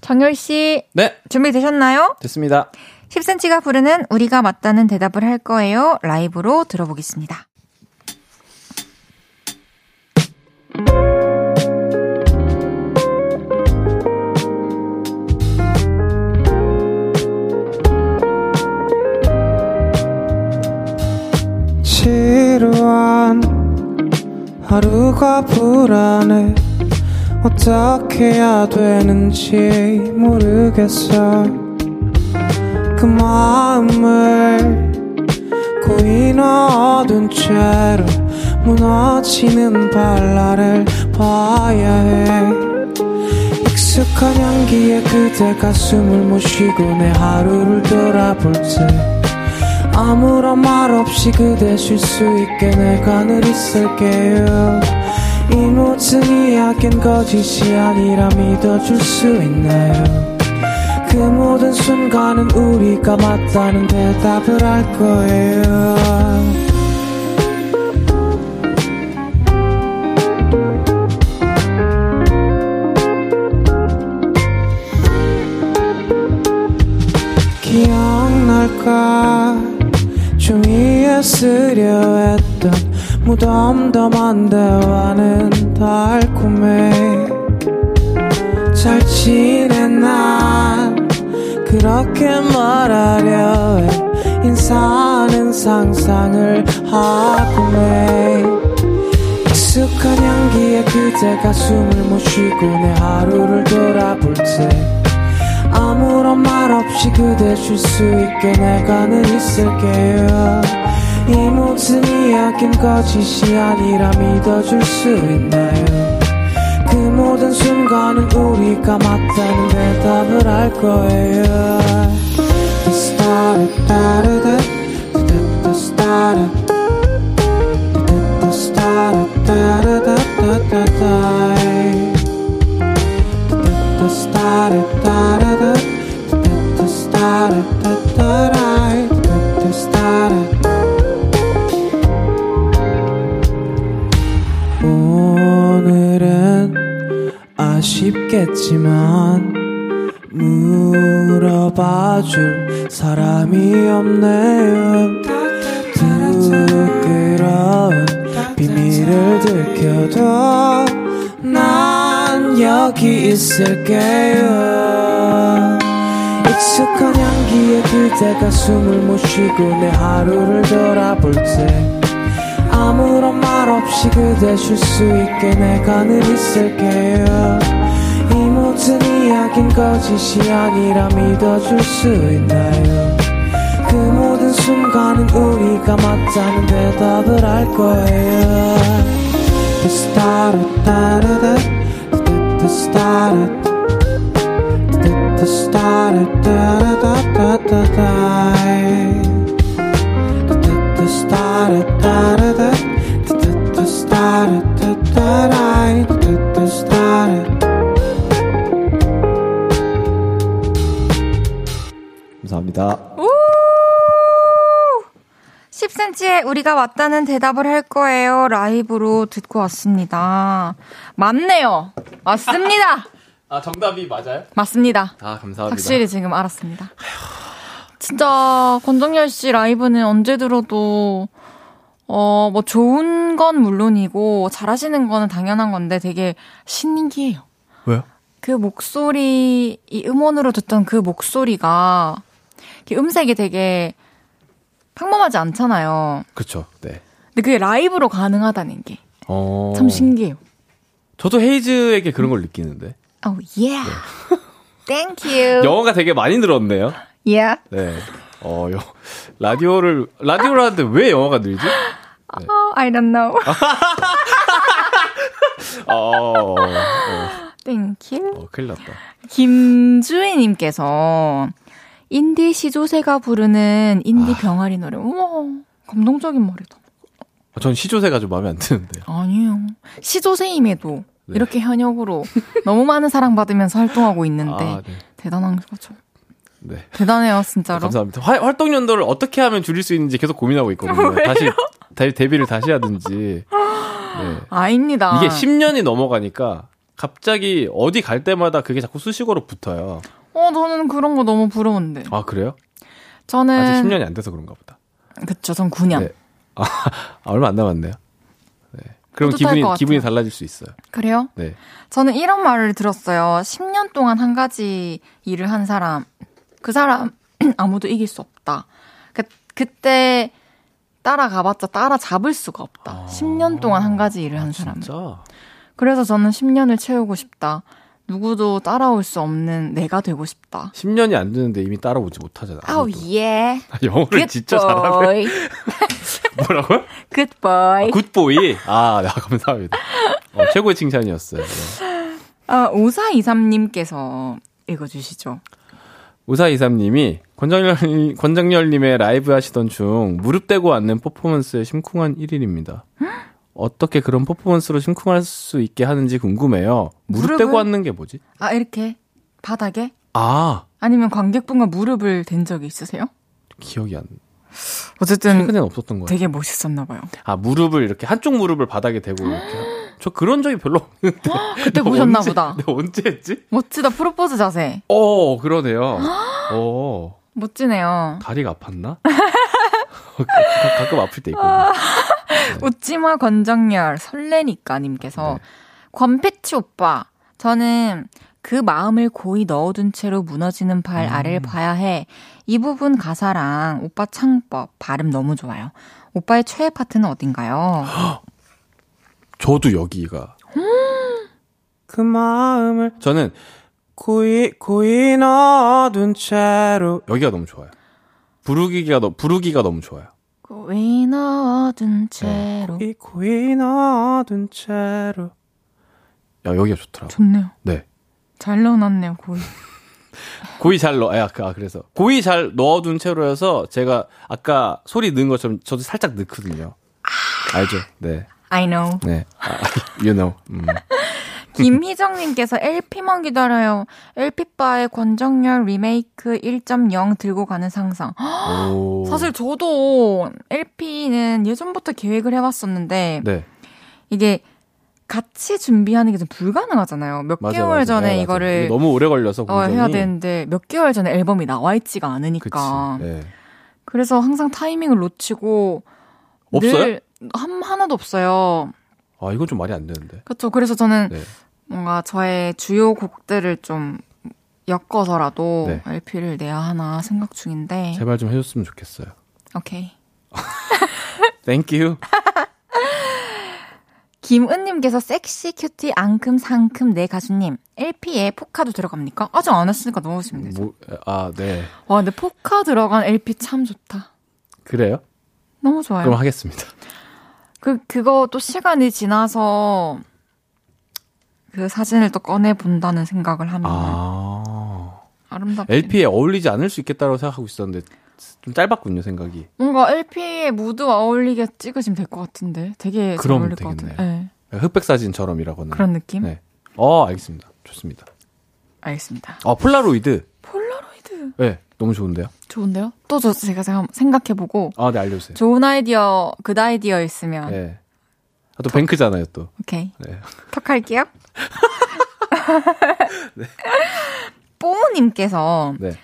정열 씨 네 준비되셨나요? 됐습니다. 10cm가 부르는 우리가 맞다는 대답을 할 거예요. 라이브로 들어보겠습니다. 하루가 불안해. 어떻게 해야 되는지 모르겠어. 그 마음을 고이 넣어둔 채로 무너지는 발랄을 봐야 해. 익숙한 향기에 그대 가 숨을 못 쉬고 내 하루를 돌아볼 때 아무런 말 없이 그대 쉴 수 있게 내 가 늘 있을게요. 이 모든 이야기는 거짓이 아니라 믿어줄 수 있나요? 그 모든 순간은 우리가 맞다는 대답을 할 거예요. 기억날까 종이 에 쓰려 했던 무덤덤한 대화는 달콤해. 잘 지냈나? 그렇게 말하려 해. 인사하는 상상을 하고 해. 익숙한 향기에 그대가 숨을 못 쉬고 내 하루를 돌아볼 때 아무런 말 없이 그대 쉴수 있게 내가 늘 있을게요. 이 모든 이야긴 거짓이 아니라 믿어줄 수 있나요? 그 모든 순간은 우리가 맞다는 대답을 할 거예요. Started, started, the 오늘은 아쉽겠지만 물어봐줄 사람이 없네요. 부끄러운 비밀을 들켜도 난 여기 있을게요 익숙한 향기에 그대가 숨을 못 쉬고 내 하루를 돌아볼 때 아무런 말 없이 그대 쉴 수 있게 내가 늘 있을게요. 이 모든 이야긴 거짓이 아니라 믿어줄 수 있나요? 그 모든 순간은 우리가 맞다는 대답을 할 거예요. Started, the started, the started, da da da da da da. The da da da, the started, da da da, the started. 감사합니다. 10cm에 우리가 왔다는 대답을 할 거예요. 라이브로 듣고 왔습니다. 맞네요. 맞습니다. 아 정답이 맞아요? 맞습니다. 아 감사합니다. 확실히 지금 알았습니다. 진짜 권정열 씨 라이브는 언제 들어도 어 뭐 좋은 건 물론이고 잘하시는 거는 당연한 건데 되게 신기해요. 왜요? 그 목소리 이 음원으로 듣던 그 목소리가 음색이 되게 평범하지 않잖아요. 그렇죠. 네. 근데 그게 라이브로 가능하다는 게참 어. 신기해요. 저도 헤이즈에게 그런 걸 느끼는데 Oh yeah. Thank you. 영어가 되게 많이 늘었네요. Yeah. 네. 어, 여, 라디오를 라디오를 하는데 왜 영어가 늘지? Oh, I don't know. 어, 어, 어, Thank you. 어 큰일 났다. 김주희님께서 인디 시조새가 부르는 인디 병아리 노래. 우와, 감동적인 말이다. 어, 전 시조새가 좀 마음에 안 드는데. 아니에요. 시조새임에도 네. 이렇게 현역으로 너무 많은 사랑받으면서 활동하고 있는데 아, 네. 대단한 거죠. 네. 대단해요, 진짜로. 감사합니다. 활, 활동 연도를 어떻게 하면 줄일 수 있는지 계속 고민하고 있거든요. 다시 데, 데뷔를 다시 하든지. 네. 아닙니다. 이게 10년이 넘어가니까 갑자기 어디 갈 때마다 그게 자꾸 수식어로 붙어요. 어, 저는 그런 거 너무 부러운데. 아 그래요? 저는 아직 10년이 안 돼서 그런가 보다. 그쵸, 전 9년. 네. 아, 아, 얼마 안 남았네요. 네. 그럼 기분이 것 기분이. 달라질 수 있어요. 그래요? 네. 저는 이런 말을 들었어요. 10년 동안 한 가지 일을 한 사람, 그 사람 아무도 이길 수 없다. 그, 그때 따라가봤자 따라잡을 수가 없다. 10년 동안 한 가지 일을 한 사람은. 아. 진짜. 그래서 저는 10년을 채우고 싶다. 누구도 따라올 수 없는 내가 되고 싶다. 10년이 안 되는데 이미 따라오지 못하잖아. 아우. 예. 영어를 진짜 잘하네. 뭐라고요? Good boy. 굿보이. 아, 네, 감사합니다. 어, 최고의 칭찬이었어요. 네. 아, 5423님께서 읽어주시죠. 우사이삼님이 권장열, 권장열님의 라이브 하시던 중 무릎 대고 앉는 퍼포먼스에 심쿵한 1일입니다. 어떻게 그런 퍼포먼스로 심쿵할 수 있게 하는지 궁금해요. 무릎? 대고 앉는 게 뭐지? 아, 이렇게? 바닥에? 아, 아니면 관객분과 무릎을 댄 적이 있으세요? 기억이 안. 어쨌든 최근엔 없었던 것 같아요. 되게 멋있었나 봐요. 아, 무릎을 이렇게 한쪽 무릎을 바닥에 대고 이렇게. 하- 저 그런 적이 별로 없는데. 그때 보셨나 언제- 보다. 내가 언제 했지? 멋지다, 프로포즈 자세. 어, 그러네요. 어, 멋지네요. 다리가 아팠나? 가- 가끔 아플 때 있거든요. 웃지마 권정열 설레니까 님께서 네. 권패치 오빠 저는 그 마음을 고이 넣어둔 채로 무너지는 발 아래를 봐야 해. 이 부분 가사랑 오빠 창법 발음 너무 좋아요. 오빠의 최애 파트는 어딘가요? 저도 여기가. 그 마음을 저는 고이 고이 넣어둔 채로 여기가 너무 좋아요. 부르기가 너 부르기가 너무 좋아요. 고이 넣어둔 채로 고이 고이 넣어둔 채로 야 여기가 좋더라고. 좋네요. 네. 잘 넣어놨네요 고이. 고이 잘 넣어. 아, 그- 아, 그래서 고이 잘 넣어둔 채로여서 제가 아까 소리 넣은 것처럼 저도 살짝 넣거든요. 알죠? 네, I know. 네. 아, you know. 음. 김희정님께서 LP만 기다려요. LP바의 권정열 리메이크 1.0 들고 가는 상상. 오. 사실 저도 LP는 예전부터 계획을 해왔었는데 네. 이게 같이 준비하는 게 좀 불가능하잖아요. 몇 맞아요, 개월 맞아요. 전에 네. 이거를 너무 오래 걸려서 어. 해야 되는데 몇 개월 전에 앨범이 나와 있지가. 않으니까. 네. 그래서 항상 타이밍을 놓치고 없어요? 늘 한, 하나도 없어요. 아 이건 좀 말이 안 되는데. 그렇죠. 그래서 저는 네. 뭔가 저의 주요 곡들을 좀 엮어서라도 네. LP를 내야 하나 생각 중인데. 제발 좀 해줬으면 좋겠어요. 오케이. Thank you. 김은님께서 섹시 큐티 앙큼 상큼 네 가수님 LP에 포카도 들어갑니까? 아직 안 했으니까 넣으시면 되죠. 뭐, 아 네. 와 근데 포카 들어간 LP 참 좋다. 그래요? 너무 좋아요. 그럼 하겠습니다. 그 그거 또 시간이 지나서 그 사진을 또 꺼내 본다는 생각을 하면 아. 아름답게. LP에 어울리지 않을 수 있겠다고 생각하고 있었는데 좀 짧았군요 생각이. 뭔가 LP에 무드와 어울리게 찍으시면 될 것 같은데 되게 잘 어울릴 것 되겠네요. 같은데. 네. 흑백 사진처럼이라고는. 그런 느낌? 네. 어 알겠습니다. 좋습니다. 알겠습니다. 어 폴라로이드. 폴라로이드 네 너무 좋은데요. 좋은데요? 또 저 제가 생각해보고 아 네 알려주세요. 좋은 아이디어, good 아이디어 있으면 네. 아, 또 뱅크잖아요 또. 오케이 네. 턱 할게요. 뽀님께서 네.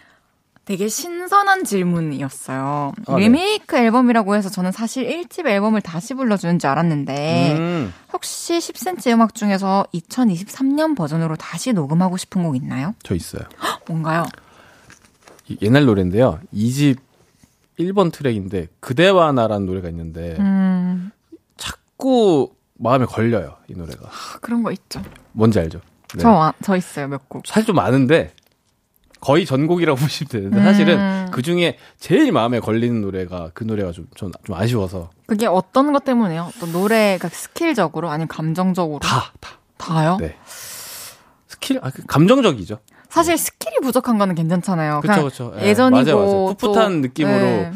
되게 신선한 질문이었어요. 아, 네. 리메이크 앨범이라고 해서 저는 사실 1집 앨범을 다시 불러주는 줄 알았는데 음. 혹시 10cm 음악 중에서 2023년 버전으로 다시 녹음하고 싶은 곡 있나요? 저 있어요. 뭔가요? 이- 옛날 노래인데요. 2집 1번 트랙인데 그대와 나라는 노래가 있는데 음, 자꾸 마음에 걸려요 이 노래가. 그런 거 있죠. 뭔지 알죠? 네. 저, 와- 저 있어요, 몇 곡. 사실 좀 많은데 거의 전곡이라고 보시면 되는데 음. 사실은 그 중에 제일 마음에 걸리는 노래가 그 노래가 좀, 좀, 좀 아쉬워서 그게 어떤 것 때문에요? 어떤 노래가 스킬적으로 아니면 감정적으로? 다, 다. 다요? 네. 스킬, 아, 그 감정적이죠. 사실 스킬이 부족한 거는 괜찮잖아요. 그쵸, 그쵸. 예, 예전이고 맞아요, 맞아요. 풋풋한 또- 느낌으로 네.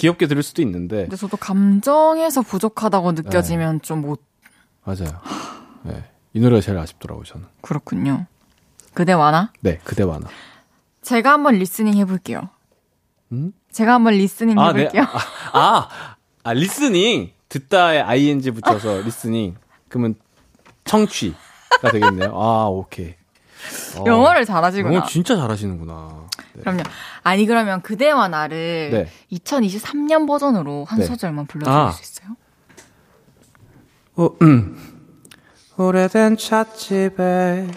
귀엽게 들을 수도 있는데. 근데 저도 감정에서 부족하다고 느껴지면 좀못 맞아요. 네. 이 노래가 제일 아쉽더라고요, 저는. 그렇군요. 그대와 나? 네, 그대와 나. 제가 한번 listening 해볼게요. 음? 제가 한번 listening 아, 네. 해볼게요. 아, 아, listening. 듣다에 ing 붙여서 listening. 그러면 청취가 되겠네요. 아, 오케이. 어, 영어를 잘하시구나. 영어 진짜 잘하시는구나. 네. 그럼요. 아니 그러면 그대와 나를 네. 2023년 버전으로 한 네. 소절만 불러줄 아. 수 있어요? 어, 음. 오래된 찻집에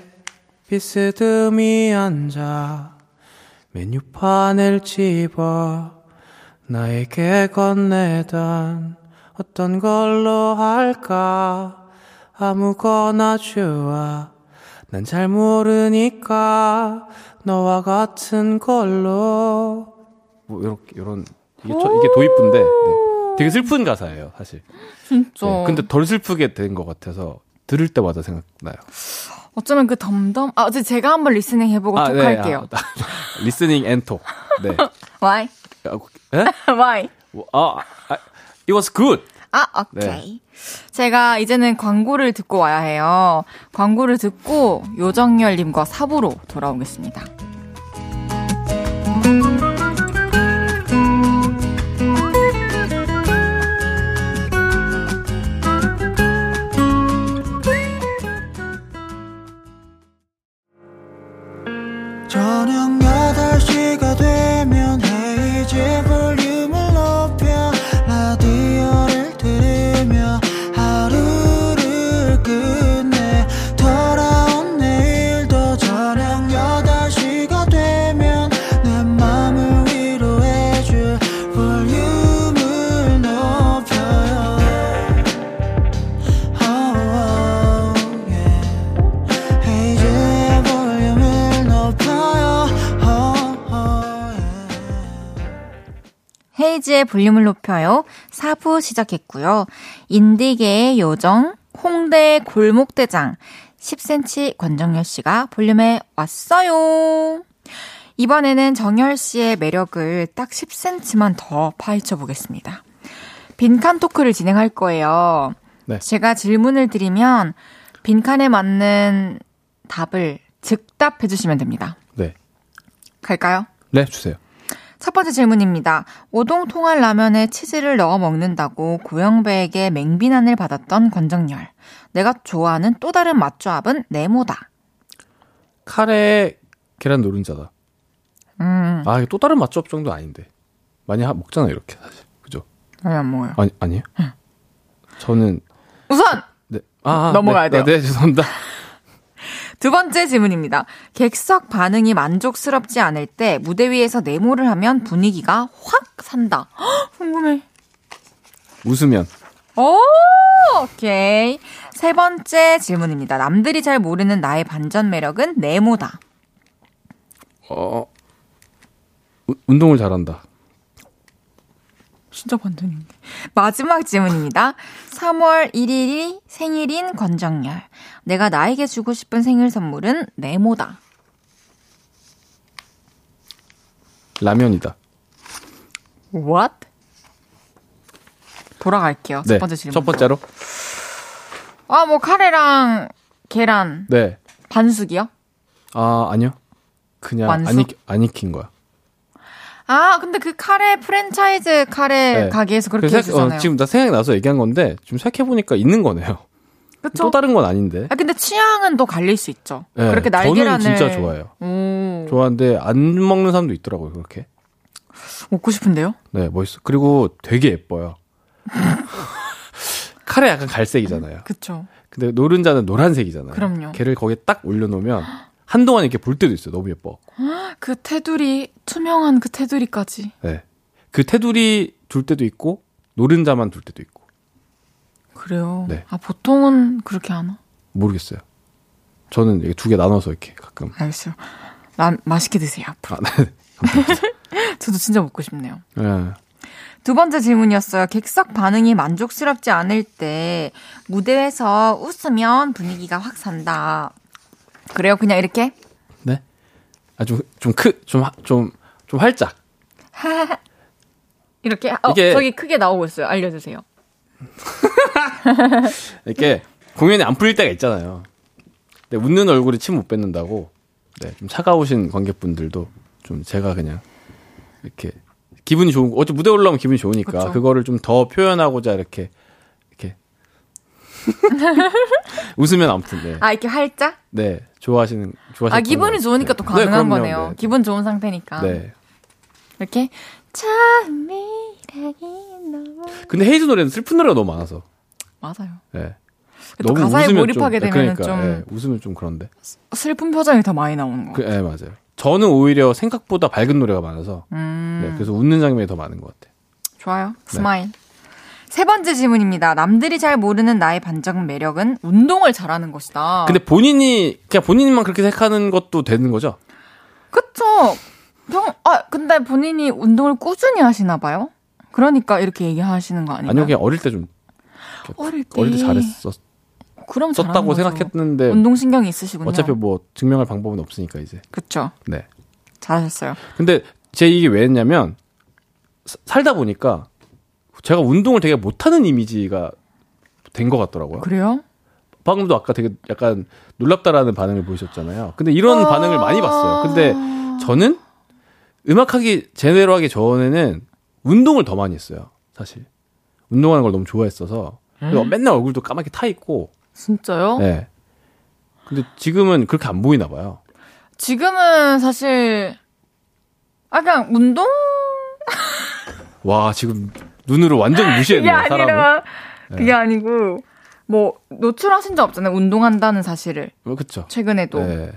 비스듬히 앉아 메뉴판을 집어 나에게 건네던 어떤 걸로 할까 아무거나 좋아 난 잘 모르니까 너와 같은 걸로 뭐, 요렇게, 요런. 이게, 저, 이게 도입부인데. 네. 되게 슬픈 가사예요, 사실. 진짜. 네. 근데 덜 슬프게 된 것 같아서 들을 때마다 생각나요. 어쩌면 그 덤덤 아 어제 제가 한번 listening 해보고 네, 톡할게요. 아, listening and talk. 네. Why? 아, 에? Why? 아, 아, it was good. 아, 오케이. 제가 이제는 광고를 듣고 와야 해요. 광고를 듣고 요정열님과 사부로 돌아오겠습니다. 저녁 8시가 되면 헤이즈 볼륨 헤이즈의 볼륨을 높여요. 4부 시작했고요. 인디계의 요정, 홍대의 골목대장, 10cm 권정열 씨가 볼륨에 왔어요. 이번에는 정열 씨의 매력을 딱 10cm만 더 파헤쳐 보겠습니다. 빈칸 토크를 진행할 거예요. 네. 제가 질문을 드리면 빈칸에 맞는 답을 즉답해 주시면 됩니다. 네. 갈까요? 네, 주세요. 첫 번째 질문입니다. 오동 통할 라면에 치즈를 넣어 먹는다고 고영배에게 맹비난을 받았던 권정열. 내가 좋아하는 또 다른 맛조합은 네모다. 카레 계란 노른자다. 음, 아, 이게 또 다른 맛조합 정도 아닌데. 많이 하, 먹잖아요, 이렇게 사실. 그죠? 아니 안 먹어요. 아니, 아니에요? 저는 우선 네. 아, 아, 넘어가야 네, 돼요. 네, 죄송합니다. 두 번째 질문입니다. 객석 반응이 만족스럽지 않을 때 무대 위에서 네모를 하면 분위기가 확 산다. 헉, 궁금해. 웃으면 오, 오케이. 세 번째 질문입니다. 남들이 잘 모르는 나의 반전 매력은 네모다. 어 우- 운동을 잘한다. 진짜 반전인데. 마지막 질문입니다. 3월 1일이 생일인 권정열. 내가 나에게 주고 싶은 생일 선물은 네모다. 라면이다. What? 돌아갈게요. 첫 네. 번째 질문. 첫 번째로. 아, 뭐 카레랑 계란 네. 반숙이요? 아, 아니요. 그냥 완숙? 안, 익, 안 익힌 거야. 아, 근데 그 카레 프랜차이즈 카레 네. 가게에서 그렇게 해주잖아요. 어, 지금 나 생각나서 얘기한 건데, 지금 생각해 보니까 있는 거네요. 그쵸? 또 다른 건 아닌데. 아, 근데 취향은 또 갈릴 수 있죠. 네, 그렇게 저는 날계란을. 진짜 좋아해요. 오, 좋아하는데, 안 먹는 사람도 있더라고요, 그렇게. 먹고 싶은데요? 네, 멋있어. 그리고 되게 예뻐요. 카레 약간 갈색이잖아요. 그쵸. 근데 노른자는 노란색이잖아요. 그럼요. 걔를 거기에 딱 올려놓으면 한동안 이렇게 볼 때도 있어요. 너무 예뻐. 그 테두리, 투명한 그 테두리까지. 네. 그 테두리 둘 때도 있고 노른자만 둘 때도 있고 그래요. 네. 아, 보통은 그렇게 하나? 모르겠어요. 저는 두개 나눠서 이렇게 가끔. 알겠어요. 나, 맛있게 드세요, 앞으로. 아, 네. 저도 진짜 먹고 싶네요. 네. 두 번째 질문이었어요. 객석 반응이 만족스럽지 않을 때 무대에서 웃으면 분위기가 확 산다. 그래요? 그냥 이렇게? 네. 아, 좀, 좀 크, 좀, 하- 좀, 좀 활짝. 이렇게? 어, 이게- 저기 크게 나오고 있어요. 알려주세요. 이렇게 공연이 안 풀릴 때가 있잖아요. 근데 웃는 얼굴에 침못 뱉는다고. 네. 좀 차가우신 관객분들도 좀 제가 그냥 이렇게 기분이 좋은, 거- 어째 무대 올라오면 기분이 좋으니까 그쵸. 그거를 좀 더 표현하고자 이렇게. 웃으면 아무튼, 네. 아, 이렇게 활짝? 네. 좋아하시는, 좋아하시는. 아, 기분이 좋으니까 또 가능한 거네요. 기분 좋은 상태니까. 네. 이렇게. 참이라기 너무. 근데 헤이즈 노래는 슬픈 노래가 너무 많아서. 맞아요. 네. 또 가사에 몰입하게 좀, 되면 그러니까, 좀 예, 웃으면 좀 그런데. 슬픈 표정이 더 많이 나오는 거. 그, 예, 맞아요. 저는 오히려 생각보다 밝은 노래가 많아서, 음. 네, 그래서 웃는 장면이 더 많은 것 같아요. 좋아요. 스마일. 세 번째 질문입니다. 남들이 잘 모르는 나의 반전 매력은 운동을 잘하는 것이다. 근데 본인이, 그냥 본인만 그렇게 생각하는 것도 되는 거죠? 그쵸. 평, 아, 근데 본인이 운동을 꾸준히 하시나 봐요? 그러니까 이렇게 얘기하시는 거 아닌가요? 아니요, 그냥 어릴 때 좀, 어릴 때. 어릴 때 잘했었다고 그럼 거죠. 생각했는데, 운동 신경이 있으시군요. 어차피 뭐 증명할 방법은 없으니까 이제. 그쵸. 네. 잘하셨어요. 근데 제 이게 왜 했냐면, 사- 살다 보니까 제가 운동을 되게 못하는 이미지가 된 것 같더라고요. 그래요? 방금도 아까 되게 약간 놀랍다라는 반응을 보이셨잖아요. 근데 이런 아~ 반응을 많이 봤어요. 근데 저는 음악하기 제대로 하기 전에는 운동을 더 많이 했어요. 사실 운동하는 걸 너무 좋아했어서 음? 맨날 얼굴도 까맣게 타 있고. 진짜요? 네. 근데 지금은 그렇게 안 보이나 봐요. 지금은 사실 아 그냥 운동 와 지금 눈으로 완전 무시했네요 사람을. 그게 네. 아니고 뭐 노출하신 적 없잖아요. 운동한다는 사실을. 뭐 그렇죠. 최근에도. 네.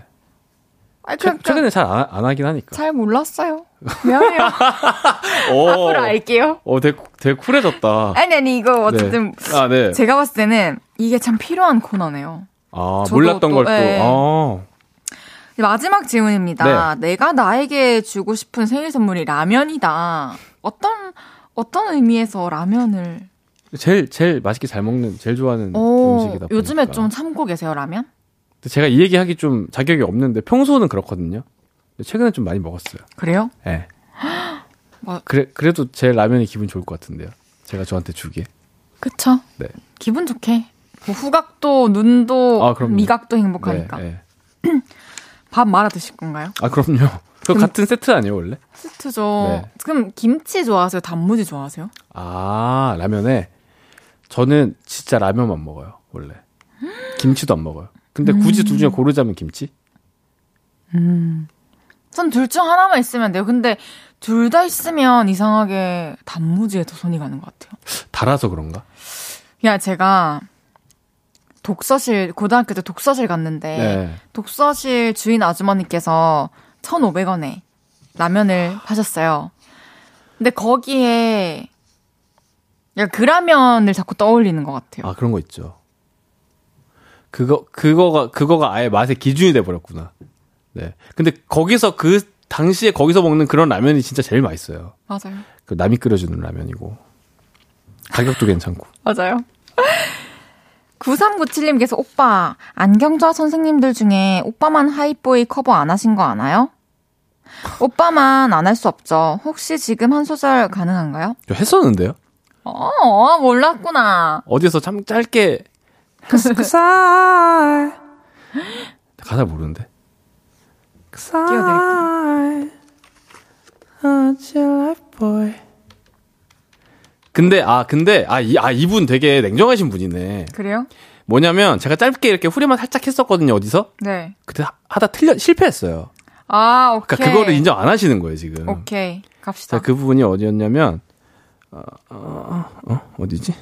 아니, 최, 최근에 잘 안 하긴 하니까. 잘 몰랐어요. 미안해요. 오, 앞으로 알게요. 어, 되게, 되게 쿨해졌다. 아니, 아니, 이거 어쨌든. 네. 아, 네. 제가 봤을 때는 이게 참 필요한 코너네요. 아, 몰랐던 걸 또. 네. 아. 마지막 질문입니다. 네. 내가 나에게 주고 싶은 생일 선물이 라면이다. 어떤, 어떤 의미에서 라면을 제일 제일 맛있게 잘 먹는 제일 좋아하는 오, 음식이다. 보니까. 요즘에 좀 참고 계세요 라면? 제가 이 얘기하기 좀 자격이 없는데 평소는 그렇거든요. 최근에 좀 많이 먹었어요. 그래요? 네. 뭐, 그래 그래도 제 라면이 기분 좋을 것 같은데요. 제가 저한테 주기에. 그쵸? 네. 기분 좋게. 뭐 후각도 눈도 아, 미각도 행복하니까. 네, 네. 밥 말아 드실 건가요? 아 그럼요. 그 같은 세트 아니에요 원래? 세트죠. 네. 그럼 김치 좋아하세요? 단무지 좋아하세요? 아 라면에 저는 진짜 라면만 먹어요, 원래. 김치도 안 먹어요. 근데 굳이 음. 둘 중에 고르자면 김치? 음. 전 둘 중 하나만 있으면 돼요. 근데 둘 다 있으면 이상하게 단무지에 더 손이 가는 것 같아요. 달아서 그런가? 야, 제가 독서실, 고등학교 때 독서실 갔는데, 네. 독서실 주인 아주머니께서 1,500원에 라면을 파셨어요. 근데 거기에 그 라면을 자꾸 떠올리는 것 같아요. 아 그런 거 있죠. 그거 그거가 그거가 아예 맛의 기준이 돼 버렸구나. 네. 근데 거기서 그 당시에 거기서 먹는 그런 라면이 진짜 제일 맛있어요. 맞아요. 그 남이 끓여주는 라면이고 가격도 괜찮고. 맞아요. 9397님께서 오빠 안경좌 선생님들 중에 오빠만 하이보이 커버 안 하신 거 아나요? 오빠만 안 할 수 없죠. 혹시 지금 한 소절 가능한가요? 저 했었는데요. 어, 몰랐구나. 어디서 참 짧게 I 가사 모르는데. Boy. 근데 아 근데 아이 아, 이분 되게 냉정하신 분이네. 그래요? 뭐냐면 제가 짧게 이렇게 후렴만 살짝 했었거든요 어디서. 네. 그때 하다 틀려 실패했어요. 아 오케이. 그러니까 그거를 인정 안 하시는 거예요 지금. 오케이 갑시다. 그 부분이 어디였냐면 어, 어, 어 어디지?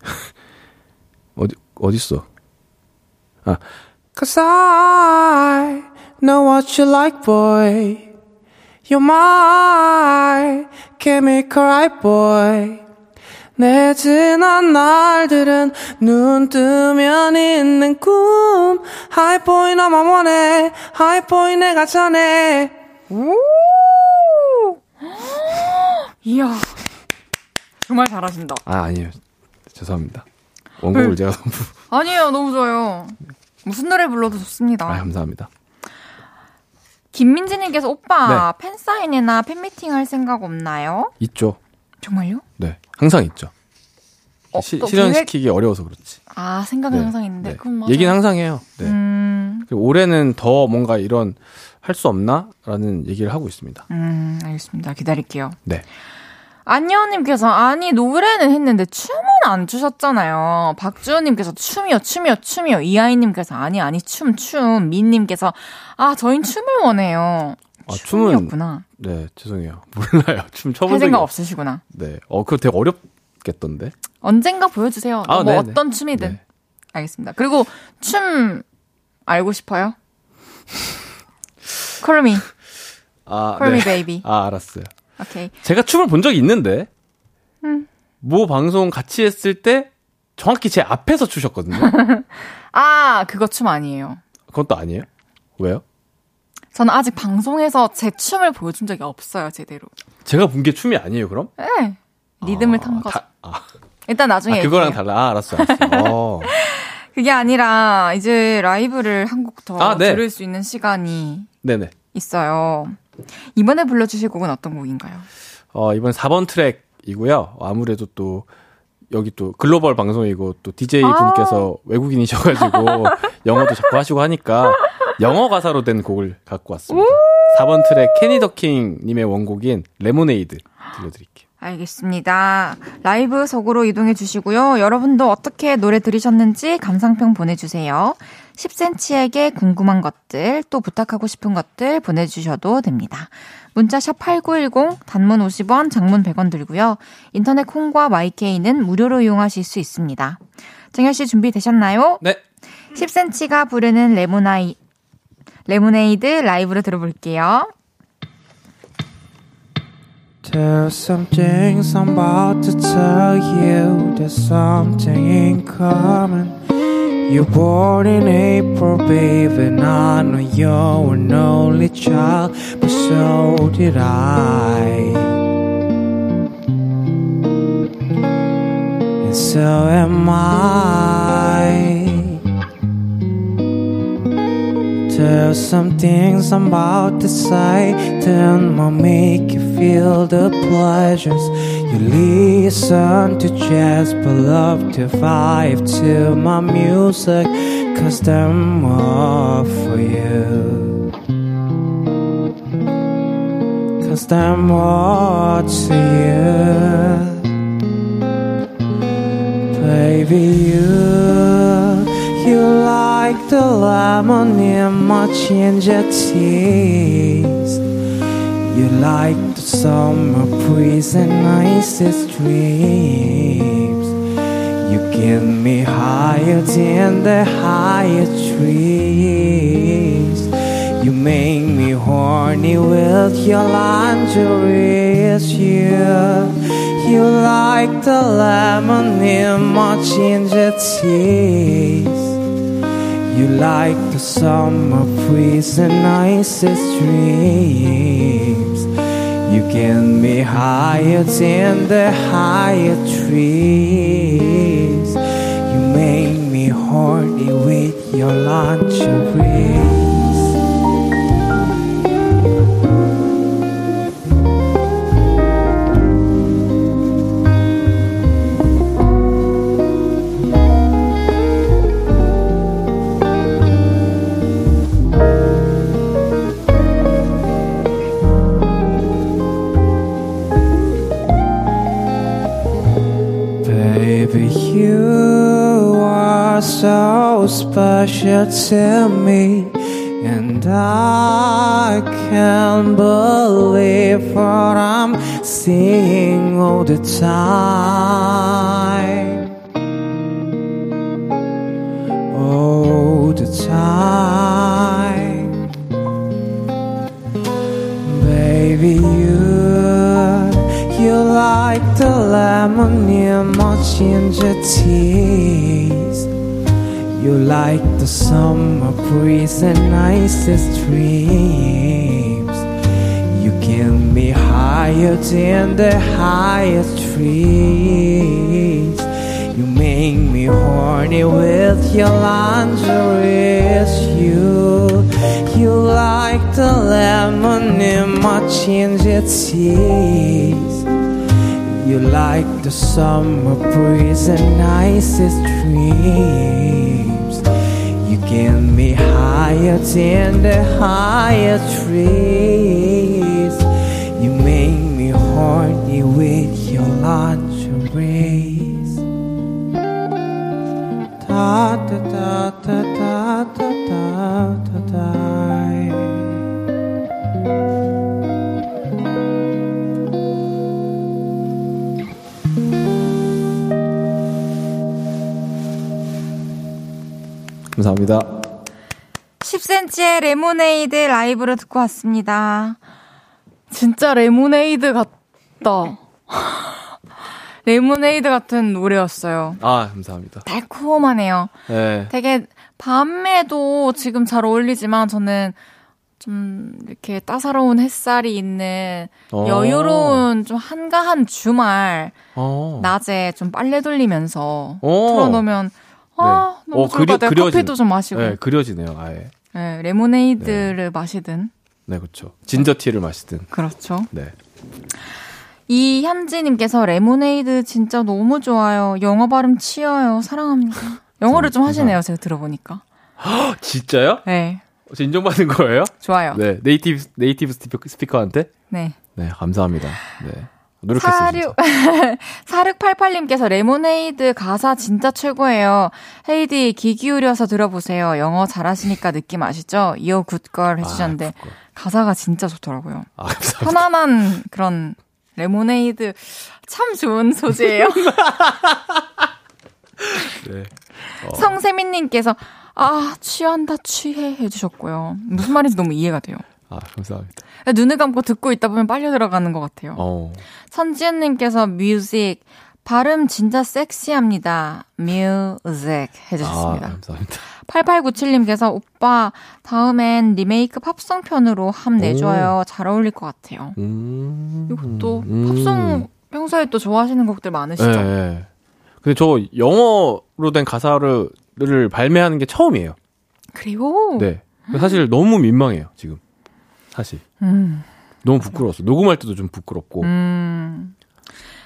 어디 어딨어? 아, Cause I know what you like, boy. You're my chemical right, boy. 내 지난 날들은 눈 뜨면 있는 꿈. 너만 원해. 하이보이 내가 전해. 우! 이야. 정말 잘하신다. 아, 아니에요. 죄송합니다. 원곡을 네. 제가 너무. 아니에요. 너무 좋아요. 무슨 노래 불러도 좋습니다. 아, 감사합니다. 김민지님께서 오빠 네. 팬사인회나 팬미팅 할 생각 없나요? 있죠. 정말요? 네. 항상 있죠. 어, 시, 실현시키기 계획... 어려워서 그렇지. 아, 생각은 네. 항상 있는데. 네. 그럼 얘기는 항상 해요. 네. 음... 올해는 더 뭔가 이런 할 수 없나? 라는 얘기를 하고 있습니다. 음, 알겠습니다. 기다릴게요. 네. 안녕님께서 아니 노래는 했는데 춤은 안 추셨잖아요. 박주호님께서 춤이요 춤이요 춤이요 이하이님께서 아니 아니 춤 춤 민님께서 아 저희 춤을 원해요. 아, 춤은 춤이었구나. 네 죄송해요 몰라요 춤 쳐본 생각 없으시구나. 네 어 그거 되게 어렵겠던데. 언젠가 보여주세요. 아, 뭐 어떤 춤이든 네. 알겠습니다. 그리고 춤 알고 싶어요? Call me. 아, Call 네. me baby. 아 알았어요. 오케이. 제가 춤을 본 적이 있는데, 음. 모 방송 같이 했을 때 정확히 제 앞에서 추셨거든요. 아, 그거 춤 아니에요. 그것도 아니에요? 왜요? 저는 아직 방송에서 제 춤을 보여준 적이 없어요, 제대로. 제가 본 게 춤이 아니에요, 그럼? 네. 리듬을 아, 탄 거죠. 다, 아. 일단 나중에. 아, 그거랑 달라. 아, 알았어, 알았어. 어. 그게 아니라, 이제 라이브를 한 곡더 아, 네. 들을 수 있는 시간이. 네네. 있어요. 이번에 불러주실 곡은 어떤 곡인가요? 어, 이번 4번 트랙 음악이고요. 아무래도 또 여기 또 글로벌 방송이고 또 DJ 분께서 아~ 외국인이셔가지고 영어도 자꾸 하시고 하니까 영어 가사로 된 곡을 갖고 왔습니다. 4번 트랙 케니 더킹 님의 원곡인 레모네이드 들려드릴게요. 알겠습니다. 라이브 속으로 이동해 주시고요. 여러분도 어떻게 노래 들으셨는지 감상평 보내주세요. 10cm에게 궁금한 것들, 또 부탁하고 싶은 것들 보내주셔도 됩니다. 문자 샵 8910, 단문 50원, 장문 100원 들고요. 인터넷 콩과 마이케이는 무료로 이용하실 수 있습니다. 정현 씨 준비되셨나요? 네. 10cm가 부르는 레모나이, 레모네이드 라이브로 들어볼게요. There's some things I'm about to tell you. There's something in common. You're born in April, baby, and I know you're an only child, but so did I. And so am I. There's some things I'm about to say that might make you feel the pleasures. You listen to jazz, but love to vibe to my music, cause they're more for you. Cause they're more to you. Baby, you you like the lemon in my ginger teas. You like the summer breeze and nicest dreams. You get me higher than the higher trees. You make me horny with your lingerie. It's you. Like the lemon in my ginger teas. You like the summer breeze and nicest dreams. You get me higher than the higher trees. You make me horny with your lingerie. So special to me, and I can't believe what I'm seeing all the time. All the time, baby, you you like the lemon in my ginger teas. You like the summer breeze and nicest dreams. You get me higher than the highest trees. You make me horny with your lingerie. You, you like the lemon in my ginger teas. You like the summer breeze and nicest dreams. Give me higher than the higher trees. You make me horny with your lingeries. Da da da da da da da. 감사합니다. 10cm의 레모네이드 라이브로 듣고 왔습니다. 진짜 레모네이드 같다. 레모네이드 같은 노래였어요. 아, 감사합니다. 달콤하네요. 네. 되게 밤에도 지금 잘 어울리지만 저는 좀 이렇게 따사로운 햇살이 있는 오. 어. 여유로운 좀 한가한 주말 오. 어. 낮에 좀 빨래 돌리면서 오. 어. 틀어놓으면 아, 네. 너무 어, 그려, 그려진, 커피도 좀 마시고. 네, 그려지네요, 아예. 네, 레모네이드를 네. 마시든. 네, 그렇죠. 진저티를 마시든. 그렇죠. 네. 이현지님께서 레모네이드 진짜 너무 좋아요. 영어 발음 치여요. 사랑합니다. 영어를 좀 하시네요. 제가 들어보니까. 진짜요? 네. 저 인정받는 거예요? 좋아요. 네, native native speaker, speaker한테. 네. 네, 감사합니다. 네, 진짜. 4688님께서 레모네이드 가사 진짜 최고예요. 헤이디 귀 기울여서 들어보세요. 영어 잘하시니까 느낌 아시죠? you're good girl 해주셨는데 아, good girl. 가사가 진짜 좋더라고요. 아, 감사합니다. 편안한 그런 레모네이드 참 좋은 소재예요. 네. 성세민님께서 아 취한다 취해 해주셨고요. 무슨 말인지 너무 이해가 돼요. 아, 감사합니다. 눈을 감고 듣고 있다 보면 빨려 들어가는 것 같아요. 어. 선지은님께서 music 발음 진짜 섹시합니다. music 해주셨습니다. 아, 감사합니다. 8897님께서 오빠 다음엔 리메이크 팝송 편으로 함 내줘요. 잘 어울릴 것 같아요. 음. 이것도 음. 팝송 평소에 또 좋아하시는 곡들 많으시죠? 네, 네. 근데 저 영어로 된 가사를 를 발매하는 게 처음이에요. 그리고 네. 사실 너무 민망해요, 지금. 사실. 음, 너무 부끄러웠어. 녹음할 때도 좀 부끄럽고. 음.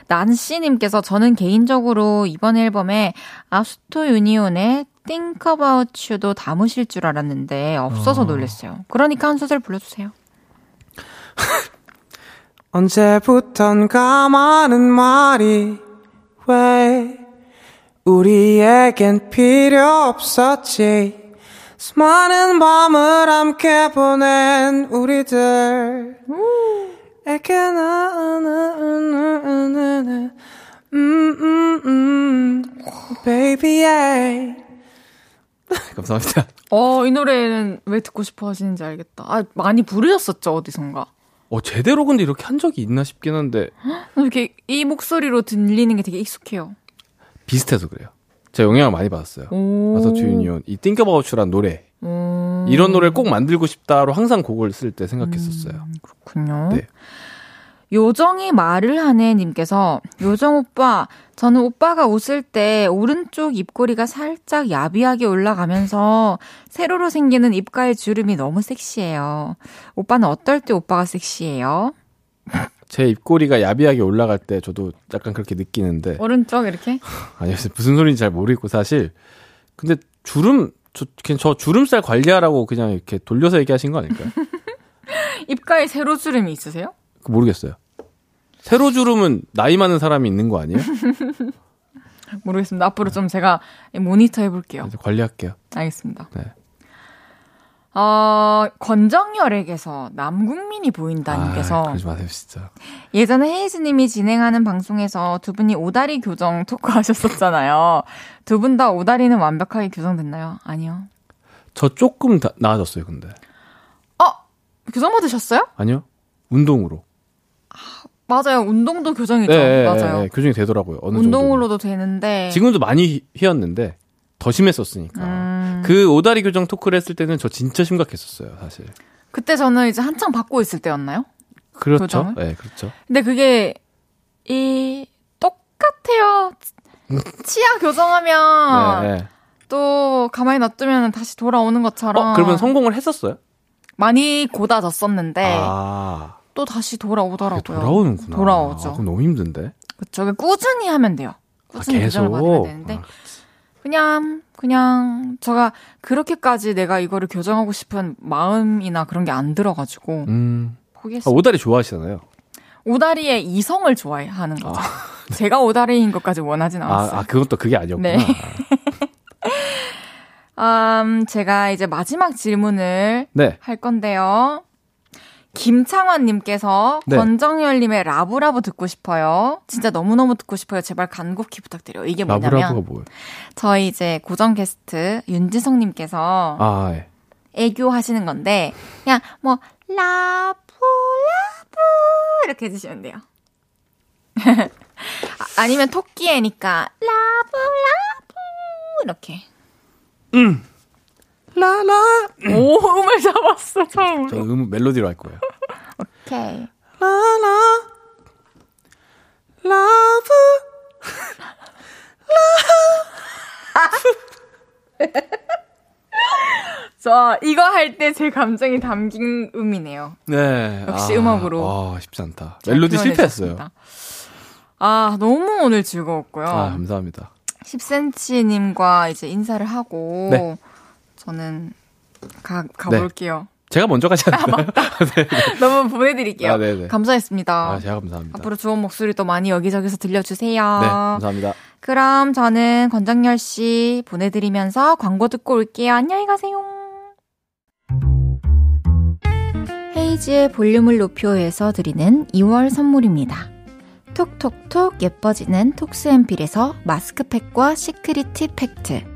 난씨님께서 저는 개인적으로 이번 앨범에 아스토 유니온의 Think About You도 담으실 줄 알았는데 없어서 어. 놀랐어요. 그러니까 한 소절 불러주세요. 언제부턴가 많은 말이 왜 우리에겐 필요 없었지 수많은 밤을 함께 보낸 우리들 에게 나나나나나 음음 음 baby yeah. 감사합니다. 어, 이 노래는 왜 듣고 싶어 하시는지 알겠다. 아, 많이 부르셨었죠, 어디선가. 어, 제대로 근데 이렇게 한 적이 있나 싶긴 한데, 이렇게 이 목소리로 들리는 게 되게 익숙해요. 비슷해서 그래요. 제가 영향을 많이 받았어요. 오. 아서트 유니온, 이 Think About You란 노래. 음, 이런 노래를 꼭 만들고 싶다로 항상 곡을 쓸 때 생각했었어요. 그렇군요. 네. 요정이 말을 하네 님께서 요정 오빠 저는 오빠가 웃을 때 오른쪽 입꼬리가 살짝 야비하게 올라가면서 세로로 생기는 입가의 주름이 너무 섹시해요. 오빠는 어떨 때 오빠가 섹시해요? 제 입꼬리가 야비하게 올라갈 때 저도 약간 그렇게 느끼는데, 오른쪽 이렇게? 아니, 무슨 소리인지 잘 모르겠고, 사실. 근데 주름, 저, 저 주름살 관리하라고 그냥 이렇게 돌려서 얘기하신 거 아닐까요? 입가에 세로 주름이 있으세요? 그 모르겠어요. 세로 주름은 나이 많은 사람이 있는 거 아니에요? 모르겠습니다. 앞으로 좀 제가 모니터 해볼게요. 관리할게요. 알겠습니다. 네. 어, 권정열에게서 남국민이 보인다님께서 아, 그러지 마세요, 진짜. 예전에 헤이즈님이 진행하는 방송에서 두 분이 오다리 교정 토크 하셨었잖아요. 두 분 다 오다리는 완벽하게 교정됐나요? 아니요. 저 조금 다, 나아졌어요, 근데. 어! 교정 받으셨어요? 아니요? 운동으로. 맞아요. 운동도 교정이죠. 네, 맞아요. 네, 네, 교정이 되더라고요. 어느 정도. 운동으로도 되는데. 지금도 많이 휘- 휘었는데 더 심했었으니까. 음, 그 오다리 교정 토크를 했을 때는 저 진짜 심각했었어요, 사실. 그때 저는 이제 한창 받고 있을 때였나요? 그렇죠. 교정을? 네, 그렇죠. 근데 그게 이 똑같아요. 치아 교정하면 네, 네. 또 가만히 놔두면 다시 돌아오는 것처럼 어, 그러면 성공을 했었어요? 많이 고다졌었는데 아, 또 다시 돌아오더라고요. 돌아오는구나. 돌아오죠. 아, 그럼 너무 힘든데. 그쵸. 꾸준히 하면 돼요. 아, 꾸준히 교정을 받으면 되는데 아, 그냥 그냥 제가 그렇게까지 내가 이거를 교정하고 싶은 마음이나 그런 게 안 들어가지고 음. 아, 포기했어요. 오다리 좋아하시잖아요. 오다리의 이성을 좋아하는 거죠. 제가 오다리인 것까지 원하진 아, 않았어요. 아, 그것도 그게 아니었구나. 네. 음, 제가 이제 마지막 질문을 네. 할 건데요. 김창원님께서 네. 권정열님의 라브라브 듣고 싶어요. 진짜 너무너무 듣고 싶어요. 제발 간곡히 부탁드려요. 이게 뭐냐면 라브라브가 뭐예요? 저희 이제 고정 게스트 윤지성님께서 아, 예. 애교 하시는 건데 그냥 뭐 라브 라브 이렇게 해주시면 돼요. 아, 아니면 토끼애니까 라브 라브 이렇게. 라라. 오 음을 잡았어 저 처음으로. 음 멜로디로 할 거예요. 오케이. 라라. 라브. 저 이거 할 때 제 감정이 담긴 음이네요. 네. 역시 아, 음악으로. 아, 쉽지 않다. 멜로디 실패했어요. 아, 너무 오늘 즐거웠고요. 아, 감사합니다. 10cm님과 이제 인사를 하고 네. 저는 가, 가볼게요. 제가 먼저 가지 않나요? 너무 보내드릴게요. 아. 감사했습니다. 아, 제가 감사합니다. 앞으로 좋은 목소리 또 많이 여기저기서 들려주세요. 네, 감사합니다. 그럼 저는 권정열 씨 보내드리면서 광고 듣고 올게요. 안녕히 가세요. 헤이지의 볼륨을 높여서 드리는 2월 선물입니다. 톡톡톡 예뻐지는 톡스앰필에서 마스크팩과 시크릿 팩트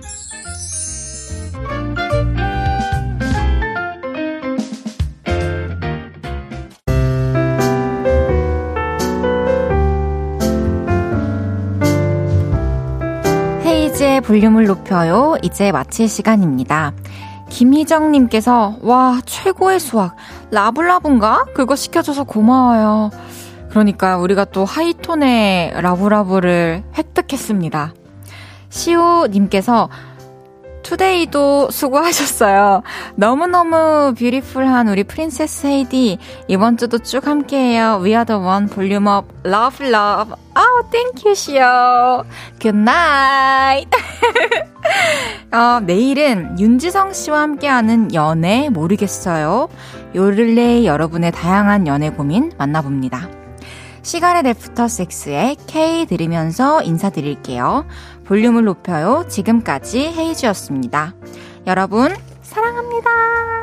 볼륨을 높여요. 이제 마칠 시간입니다. 김희정님께서, 와, 최고의 수학. 라블라브인가? 그거 시켜줘서 고마워요. 그러니까 우리가 또 하이톤의 love love를 획득했습니다. 시우님께서, today도 수고하셨어요. 너무너무 beautiful한 우리 princess 헤이디. 이번 주도 쭉 함께해요. We are the one volume up love love. 아우 thank you 시오. good night. 어, 내일은 윤지성 씨와 함께하는 연애 모르겠어요. 요를레이 여러분의 다양한 연애 고민 만나봅니다. 시간의 애프터 섹스의 K 들으면서 인사드릴게요. 볼륨을 높여요. 지금까지 헤이즈였습니다. 여러분, 사랑합니다.